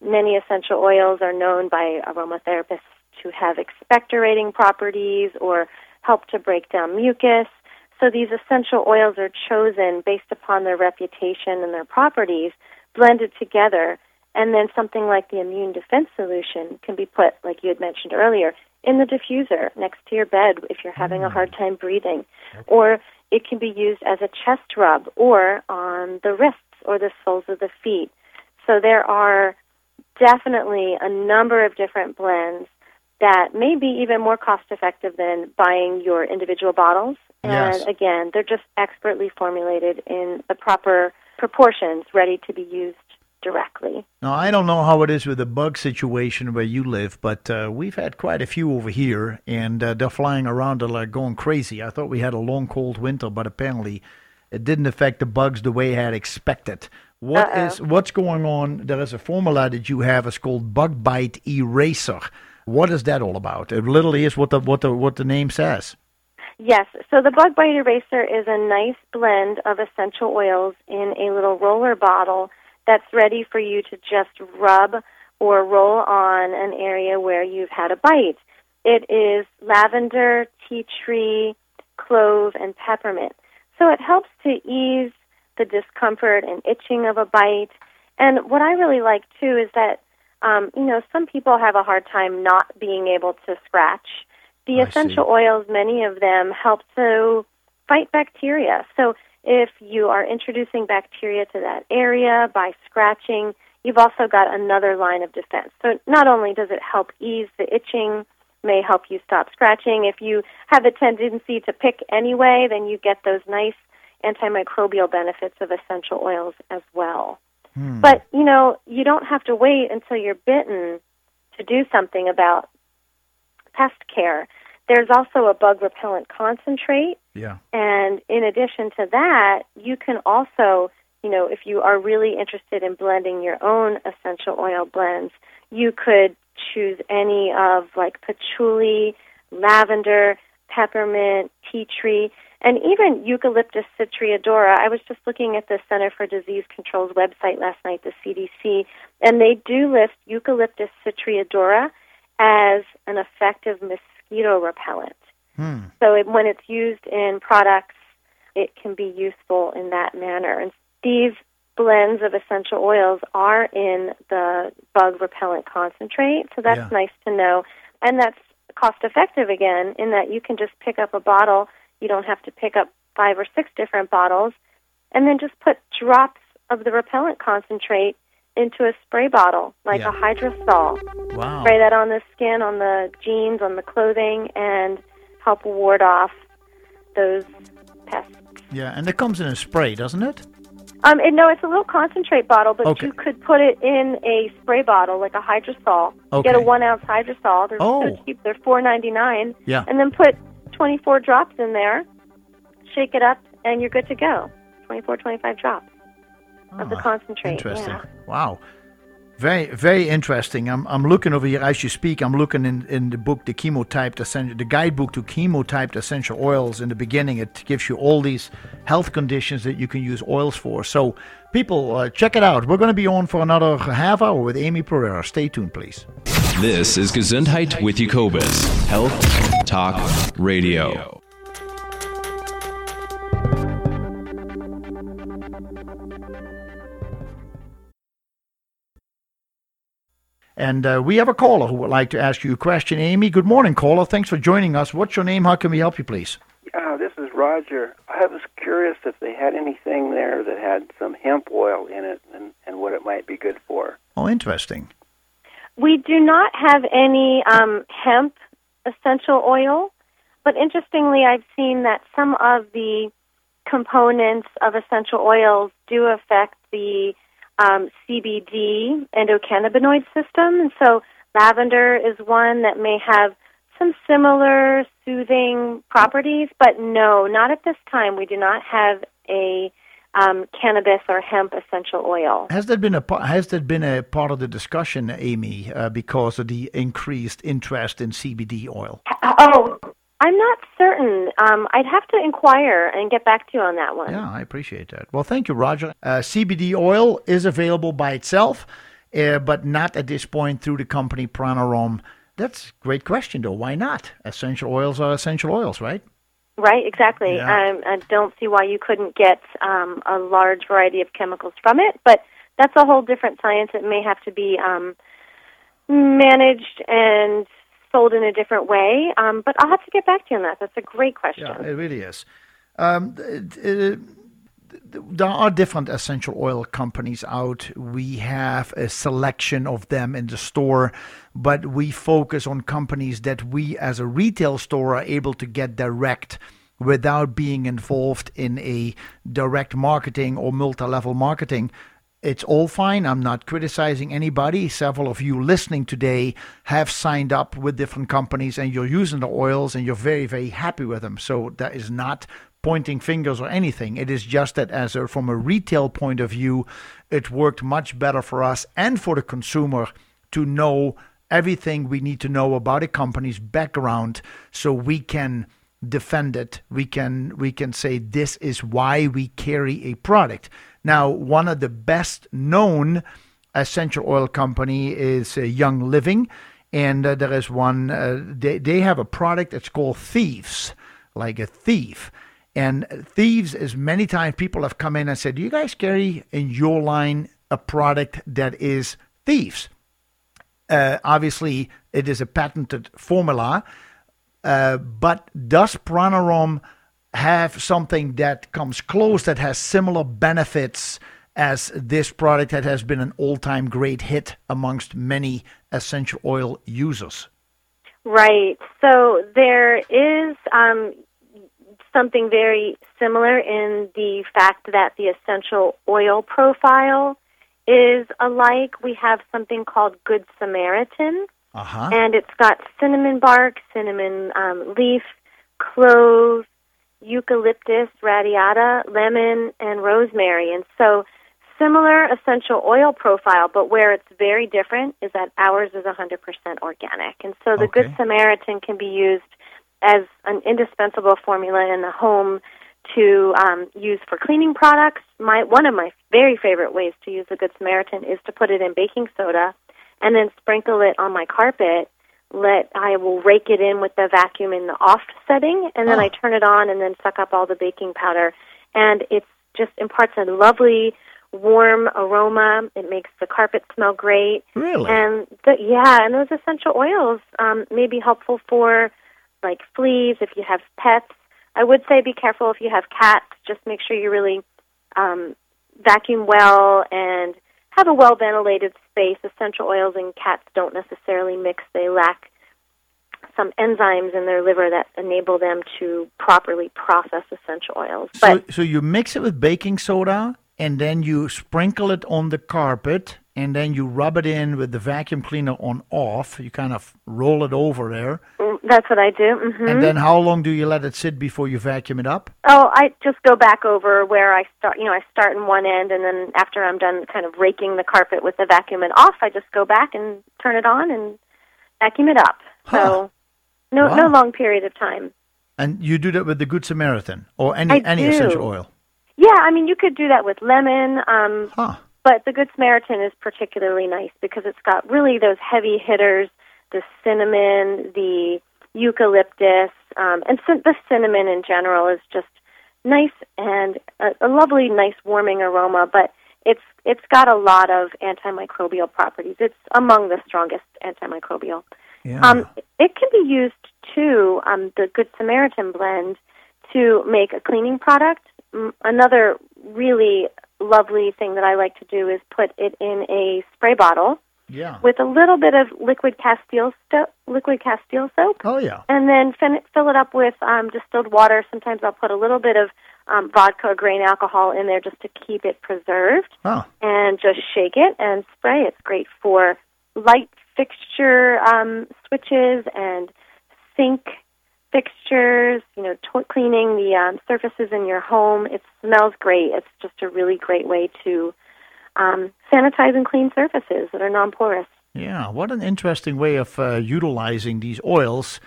Many essential oils are known by aromatherapists to have expectorating properties or help to break down mucus. So these essential oils are chosen based upon their reputation and their properties, blended together, and then something like the immune defense solution can be put, like you had mentioned earlier, in the diffuser next to your bed if you're having a Mm. hard time breathing. Or it can be used as a chest rub or on the wrists or the soles of the feet. So there are definitely a number of different blends that may be even more cost effective than buying your individual bottles. Yes. And again, they're just expertly formulated in the proper proportions, ready to be used directly. Now, I don't know how it is with the bug situation where you live, but uh, we've had quite a few over here, and uh, they're flying around, like going crazy. I thought we had a long, cold winter, but apparently it didn't affect the bugs the way I had expected. What Uh-oh. is what's going on? There is a formula that you have. It's called Bug Bite Eraser. What is that all about? It literally is what the what the what the name says. Yes, so the Bug Bite Eraser is a nice blend of essential oils in a little roller bottle that's ready for you to just rub or roll on an area where you've had a bite. It is lavender, tea tree, clove, and peppermint. So it helps to ease the discomfort and itching of a bite. And what I really like too is that, um, you know, some people have a hard time not being able to scratch. The I see. essential oils, many of them help to fight bacteria. So if you are introducing bacteria to that area by scratching, you've also got another line of defense. So not only does it help ease the itching, may help you stop scratching. If you have a tendency to pick anyway, then you get those nice antimicrobial benefits of essential oils as well. Hmm. But, you know, you don't have to wait until you're bitten to do something about pest care. There's also a bug repellent concentrate Yeah. and in addition to that, you can also, you know, if you are really interested in blending your own essential oil blends, you could choose any of like patchouli, lavender, peppermint, tea tree, and even eucalyptus citriodora. I was just looking at the Center for Disease Control's website last night, the CDC, and they do list eucalyptus citriodora as an effective mosquito repellent. Hmm. So it, when it's used in products, it can be useful in that manner. And these blends of essential oils are in the bug repellent concentrate, so that's Yeah. nice to know. And that's cost effective again, in that you can just pick up a bottle. You don't have to pick up five or six different bottles, and then just put drops of the repellent concentrate into a spray bottle, like Yeah. a hydrosol Wow. spray that on the skin, on the jeans, on the clothing, and help ward off those pests. Yeah, and it comes in a spray, doesn't it? Um, and no, it's a little concentrate bottle, but Okay. you could put it in a spray bottle, like a hydrosol. Okay. Get a one ounce hydrosol. They're Oh. so cheap. They're four ninety nine. Yeah. And then put twenty four drops in there. Shake it up, and you're good to go. 24, 25 drops of the Ah, concentrate. Interesting. Yeah. Wow. Very, very interesting. I'm, I'm looking over here as you speak. I'm looking in, in the book, the chemotyped essential, the guidebook to chemotyped essential oils. In the beginning, it gives you all these health conditions that you can use oils for. So, people, uh, check it out. We're going to be on for another half hour with Amy Pereira. Stay tuned, please. This is Gesundheit with Jacobus, Health Talk Radio. And uh, we have a caller who would like to ask you a question. Amy, good morning, caller. Thanks for joining us. What's your name? How can we help you, please? Uh, this is Roger. I was curious if they had anything there that had some hemp oil in it and, and what it might be good for. Oh, interesting. We do not have any um, hemp essential oil, but interestingly, I've seen that some of the components of essential oils do affect the um, CBD endocannabinoid system. And so, lavender is one that may have some similar soothing properties, but no, not at this time. We do not have a um, cannabis or hemp essential oil. Has that been a has that been a part of the discussion, Amy, uh, because of the increased interest in CBD oil? Oh, I'm not certain. Um, I'd have to inquire and get back to you on that one. Yeah, I appreciate that. Well, thank you, Roger. Uh, CBD oil is available by itself, uh, but not at this point through the company Pranarom. That's a great question, though. Why not? Essential oils are essential oils, right? Right, exactly. Yeah. Um, I don't see why you couldn't get um, a large variety of chemicals from it, but that's a whole different science. It may have to be um, managed and sold in a different way. Um, but I'll have to get back to you on that. That's a great question. Yeah, it really is. Um, it- it- there are different essential oil companies out. We have a selection of them in the store, but we focus on companies that we, as a retail store, are able to get direct without being involved in a direct marketing or multi level marketing. It's all fine. I'm not criticizing anybody. Several of you listening today have signed up with different companies and you're using the oils and you're very, very happy with them. So that is not pointing fingers or anything. It is just that as a, from a retail point of view, it worked much better for us and for the consumer to know everything we need to know about a company's background so we can defend it we can we can say this is why we carry a product now one of the best known essential oil company is uh, young living and uh, there is one uh, they, they have a product that's called thieves like a thief. And thieves is many times people have come in and said do you guys carry in your line a product that is thieves? Uh, obviously it is a patented formula uh, but does Pranarom have something that comes close that has similar benefits as this product that has been an all-time great hit amongst many essential oil users? Right. So there is um, something very similar in the fact that the essential oil profile is alike. We have something called Good Samaritan, Uh-huh. and it's got cinnamon bark, cinnamon um, leaf, clove, eucalyptus radiata, lemon, and rosemary. And so similar essential oil profile, but where it's very different is that ours is 100% organic. And so the Good Samaritan can be used as an indispensable formula in the home to um, use for cleaning products. My one of my very favorite ways to use the Good Samaritan is to put it in baking soda and then sprinkle it on my carpet. Let I will rake it in with the vacuum in the off setting, and then Oh. I turn it on and then suck up all the baking powder, and it just imparts a lovely warm aroma. It makes the carpet smell great. Really? And the, yeah, and those essential oils um, may be helpful for like fleas if you have pets. I would say be careful if you have cats. Just make sure you really um, vacuum well and have a well ventilated space. Essential oils and cats don't necessarily mix. They lack some enzymes in their liver that enable them to properly process essential oils. So, so you mix it with baking soda and then you sprinkle it on the carpet and then you rub it in with the vacuum cleaner on off. You kind of roll it over there. Mm-hmm. That's what I do. hmm And then how long do you let it sit before you vacuum it up? Oh, I just go back over where I start. You know, I start in one end, and then after I'm done, kind of raking the carpet with the vacuum and off, I just go back and turn it on and vacuum it up. Huh. So, no, Wow. no long period of time. And you do that with the Good Samaritan or any I any do. essential oil. Yeah, I mean, you could do that with lemon. Um, Huh. But the Good Samaritan is particularly nice because it's got really those heavy hitters, the cinnamon, the eucalyptus, um, and cin- the cinnamon in general is just nice and a, a lovely, nice warming aroma. But it's it's got a lot of antimicrobial properties. It's among the strongest antimicrobial. Yeah. Um, it can be used too, um, the Good Samaritan blend, to make a cleaning product. Another really lovely thing that I like to do is put it in a spray bottle yeah. with a little bit of liquid Castile sto- liquid Castile soap, Oh yeah. and then fin- fill it up with um, distilled water. Sometimes I'll put a little bit of um, vodka or grain alcohol in there just to keep it preserved Oh. and just shake it and spray. It's great for light fixture um, switches and sink fixtures, you know, to- cleaning the um, surfaces in your home. It smells great. It's just a really great way to um, sanitize and clean surfaces that are non-porous. Yeah, what an interesting way of uh, utilizing these oils.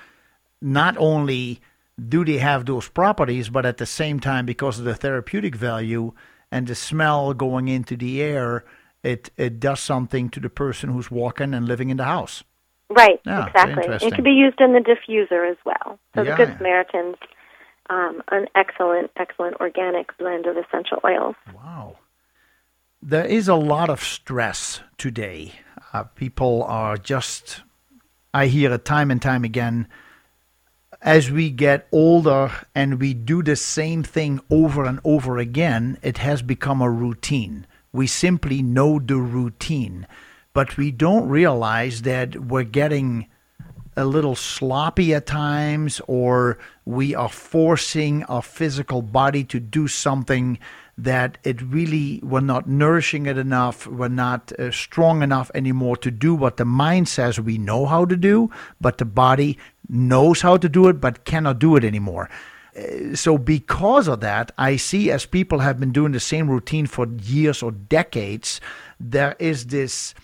Not only do they have those properties, but at the same time, because of the therapeutic value and the smell going into the air, it, it does something to the person who's walking and living in the house. Right, Yeah, exactly. It can be used in the diffuser as well. So Yeah. the Good Samaritan's um, an excellent, excellent organic blend of essential oils. Wow. There is a lot of stress today. Uh, people are just, I hear it time and time again. As we get older and we do the same thing over and over again, it has become a routine. We simply know the routine, but we don't realize that we're getting a little sloppy at times, or we are forcing our physical body to do something that it really we're not nourishing it enough we're not uh, strong enough anymore to do what the mind says we know how to do but the body knows how to do it but cannot do it anymore Uh, so because of that i see as people have been doing the same routine for years or decades there is this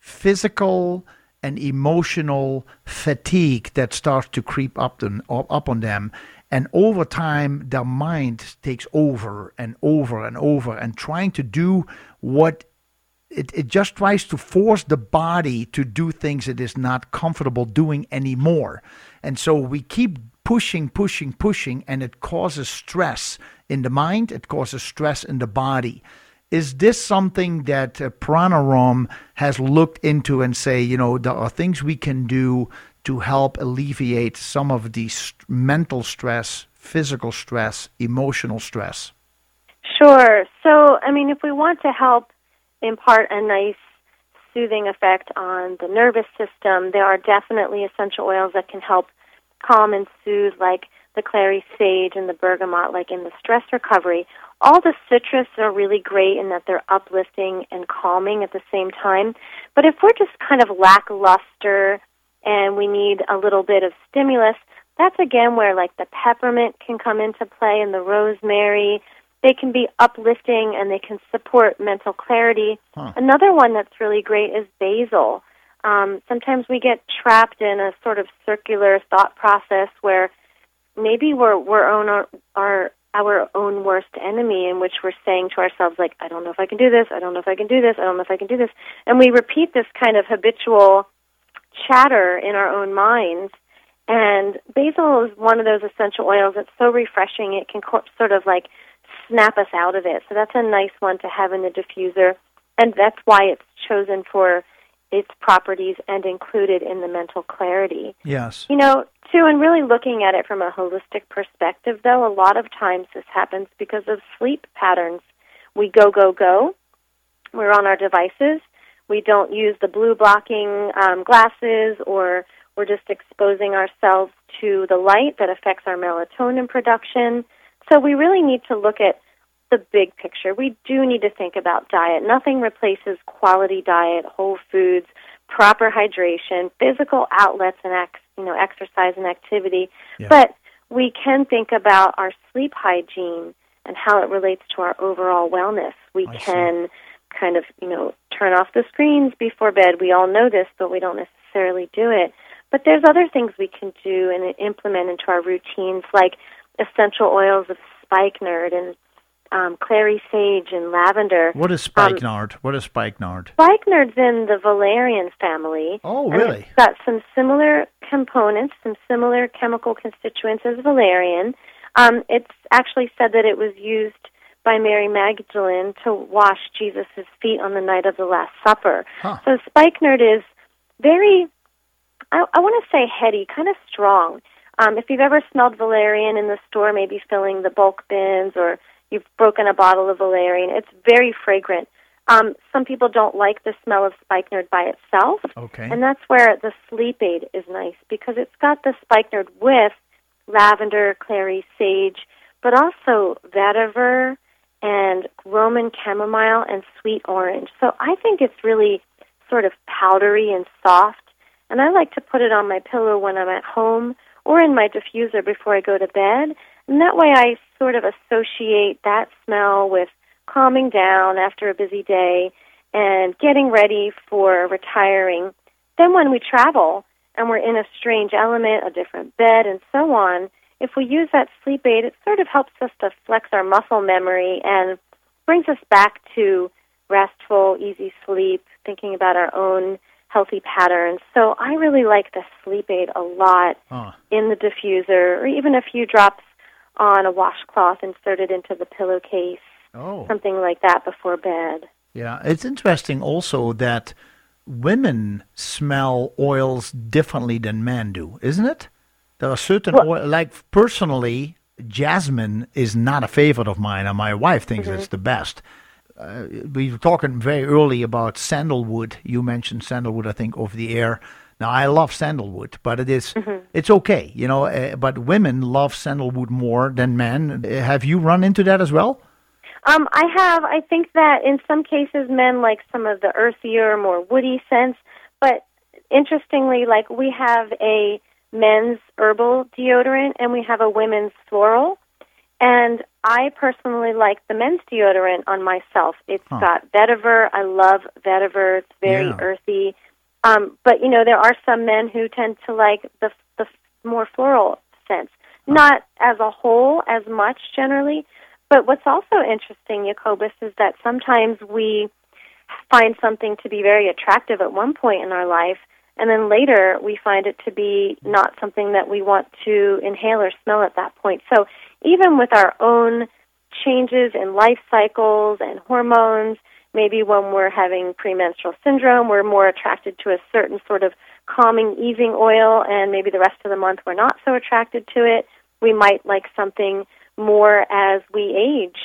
physical and emotional fatigue that starts to creep up, them, up on them. And over time, their mind takes over and over and over, and trying to do what it, it just tries to force the body to do things it is not comfortable doing anymore. And so we keep pushing, pushing, pushing, and it causes stress in the mind, it causes stress in the body. Is this something that uh, Pranarom has looked into and say, you know, there are things we can do to help alleviate some of the st- mental stress, physical stress, emotional stress? Sure. So, I mean, if we want to help impart a nice soothing effect on the nervous system, there are definitely essential oils that can help calm and soothe, like the clary sage and the bergamot, like in the stress recovery. All the citrus are really great in that they're uplifting and calming at the same time. But if we're just kind of lackluster and we need a little bit of stimulus, that's again where like the peppermint can come into play and the rosemary. They can be uplifting and they can support mental clarity. Huh. Another one that's really great is basil. Um, sometimes we get trapped in a sort of circular thought process where maybe we're we're own our, our our own worst enemy in which we're saying to ourselves like I don't know if I can do this, I don't know if I can do this, I don't know if I can do this. And we repeat this kind of habitual chatter in our own minds. And basil is one of those essential oils that's so refreshing it can co- sort of like snap us out of it. So that's a nice one to have in the diffuser. And that's why it's chosen for its properties and included in the mental clarity. Yes. You know, too, and really looking at it from a holistic perspective, though, a lot of times this happens because of sleep patterns. We go, go, go. We're on our devices. We don't use the blue blocking um, glasses, or we're just exposing ourselves to the light that affects our melatonin production. So we really need to look at the big picture. We do need to think about diet. Nothing replaces quality diet, whole foods, proper hydration, physical outlets, and ex, you know exercise and activity. Yeah. But we can think about our sleep hygiene and how it relates to our overall wellness. We I see. Kind of you know turn off the screens before bed. We all know this, but we don't necessarily do it. But there's other things we can do and implement into our routines, like essential oils of spikenard and um, clary sage and lavender. What is Um, spikenard? what is spikenard? Spikenard's in the valerian family. Oh, really? It's got some similar components, some similar chemical constituents as valerian. Um, it's actually said that it was used by Mary Magdalene to wash Jesus' feet on the night of the Last Supper. Huh. So spikenard is very, I, I want to say heady, kind of strong. Um, if you've ever smelled valerian in the store, maybe filling the bulk bins, or you've broken a bottle of valerian, it's very fragrant. Um, some people don't like the smell of spikenard by itself, Okay. and that's where the sleep aid is nice because it's got the spikenard with lavender, clary sage, but also vetiver and Roman chamomile and sweet orange. So I think it's really sort of powdery and soft, and I like to put it on my pillow when I'm at home or in my diffuser before I go to bed. And that way I sort of associate that smell with calming down after a busy day and getting ready for retiring. Then when we travel and we're in a strange element, a different bed, and so on, if we use that sleep aid, it sort of helps us to flex our muscle memory and brings us back to restful, easy sleep, thinking about our own healthy patterns. So I really like the sleep aid a lot Oh. in the diffuser, or even a few drops on a washcloth inserted into the pillowcase, Oh. something like that before bed. Yeah, it's interesting also that women smell oils differently than men do, isn't it? There are certain Well- like personally, jasmine is not a favorite of mine, and my wife thinks it's the best. Uh, we were talking very early about sandalwood. You mentioned sandalwood, I think, over the air. Now I love sandalwood, but it is- it's okay, you know. Uh, but women love sandalwood more than men. Uh, Have you run into that as well? Um, I have. I think that in some cases, men like some of the earthier, more woody scents. But interestingly, like we have a men's herbal deodorant and we have a women's floral. And I personally like the men's deodorant on myself. It's Huh. got vetiver. I love vetiver. It's very Yeah. earthy. Um, but you know, there are some men who tend to like the the more floral scents. Not as a whole as much generally, but what's also interesting, Jacobus, is that sometimes we find something to be very attractive at one point in our life, and then later we find it to be not something that we want to inhale or smell at that point. So even with our own changes in life cycles and hormones, maybe when we're having premenstrual syndrome, we're more attracted to a certain sort of calming, easing oil, and maybe the rest of the month we're not so attracted to it. We might like something more as we age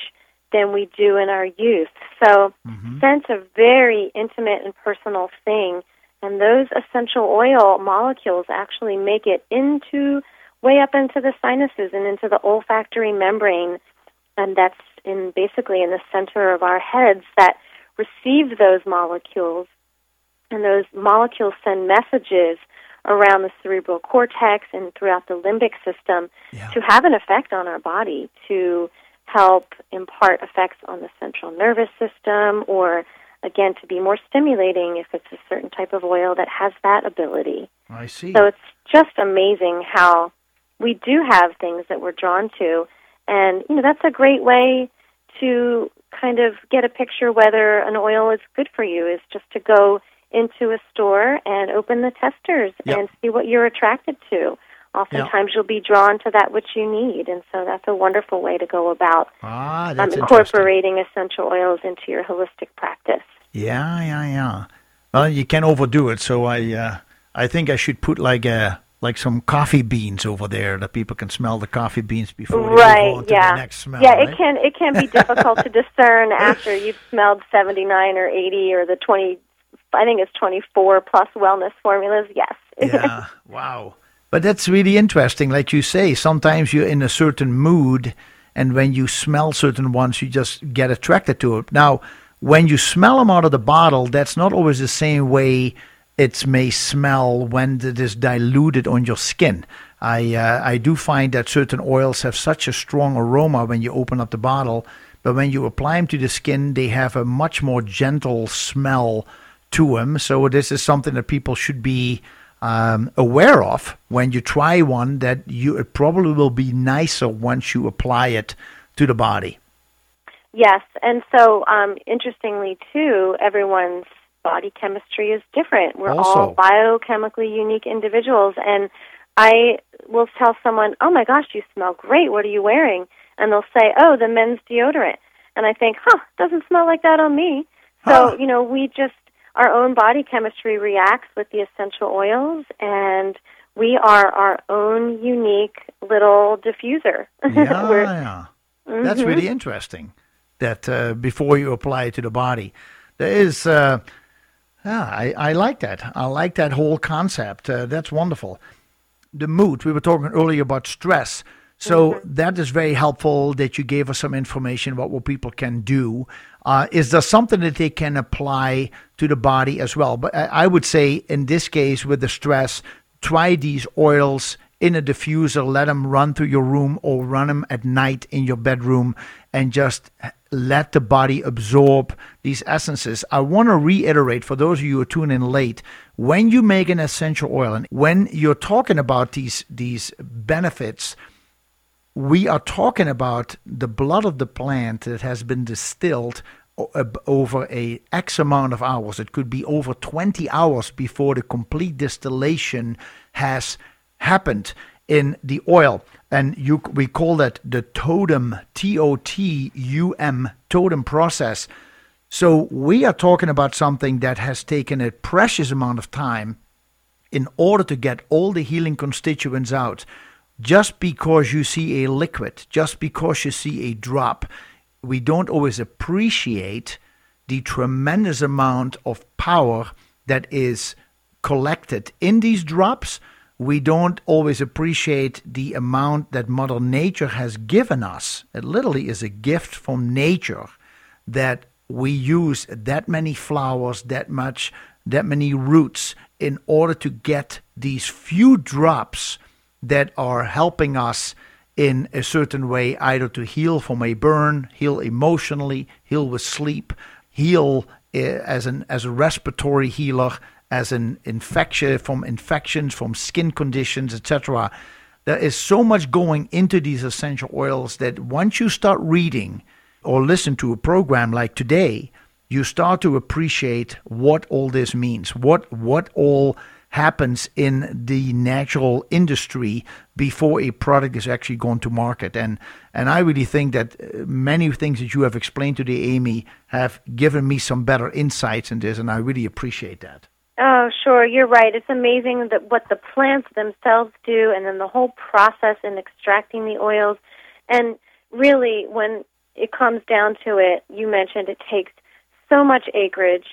than we do in our youth. So, mm-hmm. scent's a very intimate and personal thing, and those essential oil molecules actually make it into way up into the sinuses and into the olfactory membrane, and that's in basically in the center of our heads that receive those molecules, and those molecules send messages around the cerebral cortex and throughout the limbic system Yeah. to have an effect on our body to help impart effects on the central nervous system or again to be more stimulating if it's a certain type of oil that has that ability. I see. So it's just amazing how we do have things that we're drawn to and you know that's a great way to kind of get a picture whether an oil is good for you is just to go into a store and open the testers Yep. and see what you're attracted to. Oftentimes you'll be drawn to that which you need, and so that's a wonderful way to go about ah, um, incorporating essential oils into your holistic practice. Yeah, yeah, yeah. Well, you can't overdo it, so I, uh, I think I should put like a like some coffee beans over there that people can smell the coffee beans before right yeah the next smell. yeah right? it can it can be difficult to discern after you've smelled 79 or 80 or the 20 i think it's 24 plus wellness formulas yes yeah. Wow. But that's really interesting. Like you say, sometimes you're in a certain mood, and when you smell certain ones, you just get attracted to it. Now, when you smell them out of the bottle, that's not always the same way it may smell when it is diluted on your skin. I uh, I do find that certain oils have such a strong aroma when you open up the bottle, but when you apply them to the skin, they have a much more gentle smell to them. So this is something that people should be um, aware of when you try one. That you it probably will be nicer once you apply it to the body. Yes, and so um, interestingly too, everyone's body chemistry is different. We're Also. all biochemically unique individuals, and I will tell someone, "Oh my gosh, you smell great. What are you wearing?" And they'll say, "Oh, the men's deodorant." And I think, "Huh, doesn't smell like that on me." So Huh. you know, we just our own body chemistry reacts with the essential oils, and we are our own unique little diffuser. Yeah, That's Mhm. really interesting. That uh, before you apply it to the body, there is. Uh, yeah, I, I like that. I like that whole concept. Uh, that's wonderful. The mood. We were talking earlier about stress. So that is very helpful that you gave us some information about what people can do. Uh, is there something that they can apply to the body as well? But I, I would say in this case with the stress, try these oils in a diffuser, let them run through your room or run them at night in your bedroom and just let the body absorb these essences. I want to reiterate for those of you who are tuning in late, when you make an essential oil and when you're talking about these these benefits, we are talking about the blood of the plant that has been distilled over a x amount of hours it could be over 20 hours before the complete distillation has happened in the oil and you we call that the Totum t o t u m Totum process so we are talking about something that has taken a precious amount of time in order to get all the healing constituents out just because you see a liquid just because you see a drop we don't always appreciate the tremendous amount of power that is collected in these drops. We don't always appreciate the amount that Mother Nature has given us. It literally is a gift from nature that we use that many flowers, that much, that many roots in order to get these few drops that are helping us in a certain way, either to heal from a burn, heal emotionally, heal with sleep, heal uh, as an as a respiratory healer, as an infection from infections, from skin conditions, etc. There is so much going into these essential oils that once you start reading or listen to a program like today, you start to appreciate what all this means, what what all happens in the natural industry before a product is actually going to market. And and I really think that uh, many things that you have explained today, Amy, have given me some better insights in this, and I really appreciate that. Oh, sure, you're right. It's amazing that what the plants themselves do, and then the whole process in extracting the oils. And really, when it comes down to it, you mentioned it takes so much acreage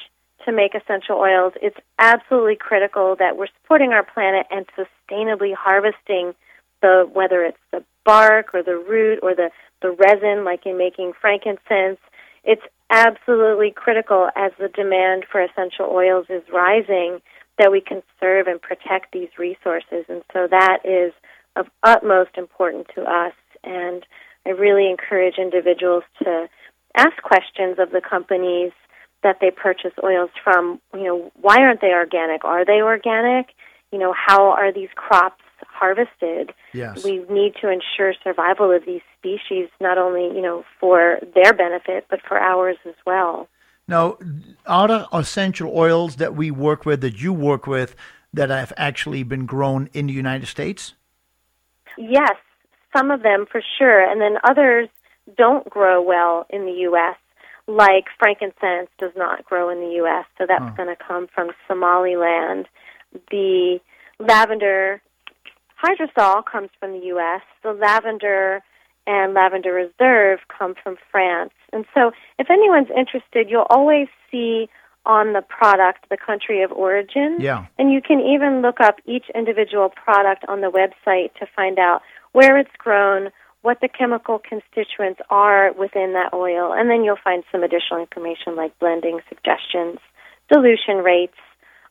to make essential oils, it's absolutely critical that we're supporting our planet and sustainably harvesting the whether it's the bark or the root or the the resin like in making frankincense. It's absolutely critical as the demand for essential oils is rising that we conserve and protect these resources and so that is of utmost importance to us and I really encourage individuals to ask questions of the companies that they purchase oils from, you know, why aren't they organic? Are they organic? You know, how are these crops harvested? Yes. We need to ensure survival of these species not only, you know, for their benefit but for ours as well. Now, are there essential oils that we work with that you work with that have actually been grown in the United States? Yes, some of them for sure, and then others don't grow well in the U.S like frankincense does not grow in the U.S., so that's oh. going to come from Somaliland. The lavender hydrosol comes from the U.S. The lavender and lavender reserve come from France. And so, if anyone's interested, you'll always see on the product the country of origin. Yeah. And you can even look up each individual product on the website to find out where it's grown, what the chemical constituents are within that oil, and then you'll find some additional information like blending suggestions, dilution rates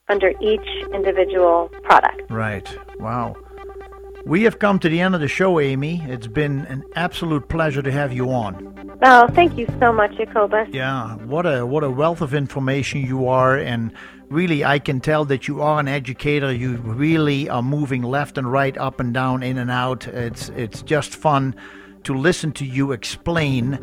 under each individual product. Right. Wow. We have come to the end of the show, Amy. It's been an absolute pleasure to have you on. Oh, thank you so much, Jacobus. Yeah, what a what a wealth of information you are, and really, I can tell that you are an educator. You really are moving left and right, up and down, in and out. It's it's just fun to listen to you explain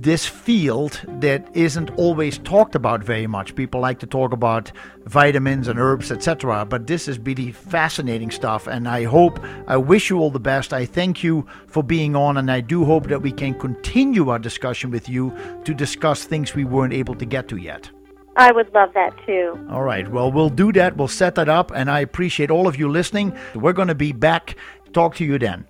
this field that isn't always talked about very much. People like to talk about vitamins and herbs, etc. But this is really fascinating stuff, and I hope, I wish you all the best. I thank you for being on, and I do hope that we can continue our discussion with you to discuss things we weren't able to get to yet. I would love that too. All right. Well, we'll do that. We'll set that up. And I appreciate all of you listening. We're going to be back. Talk to you then.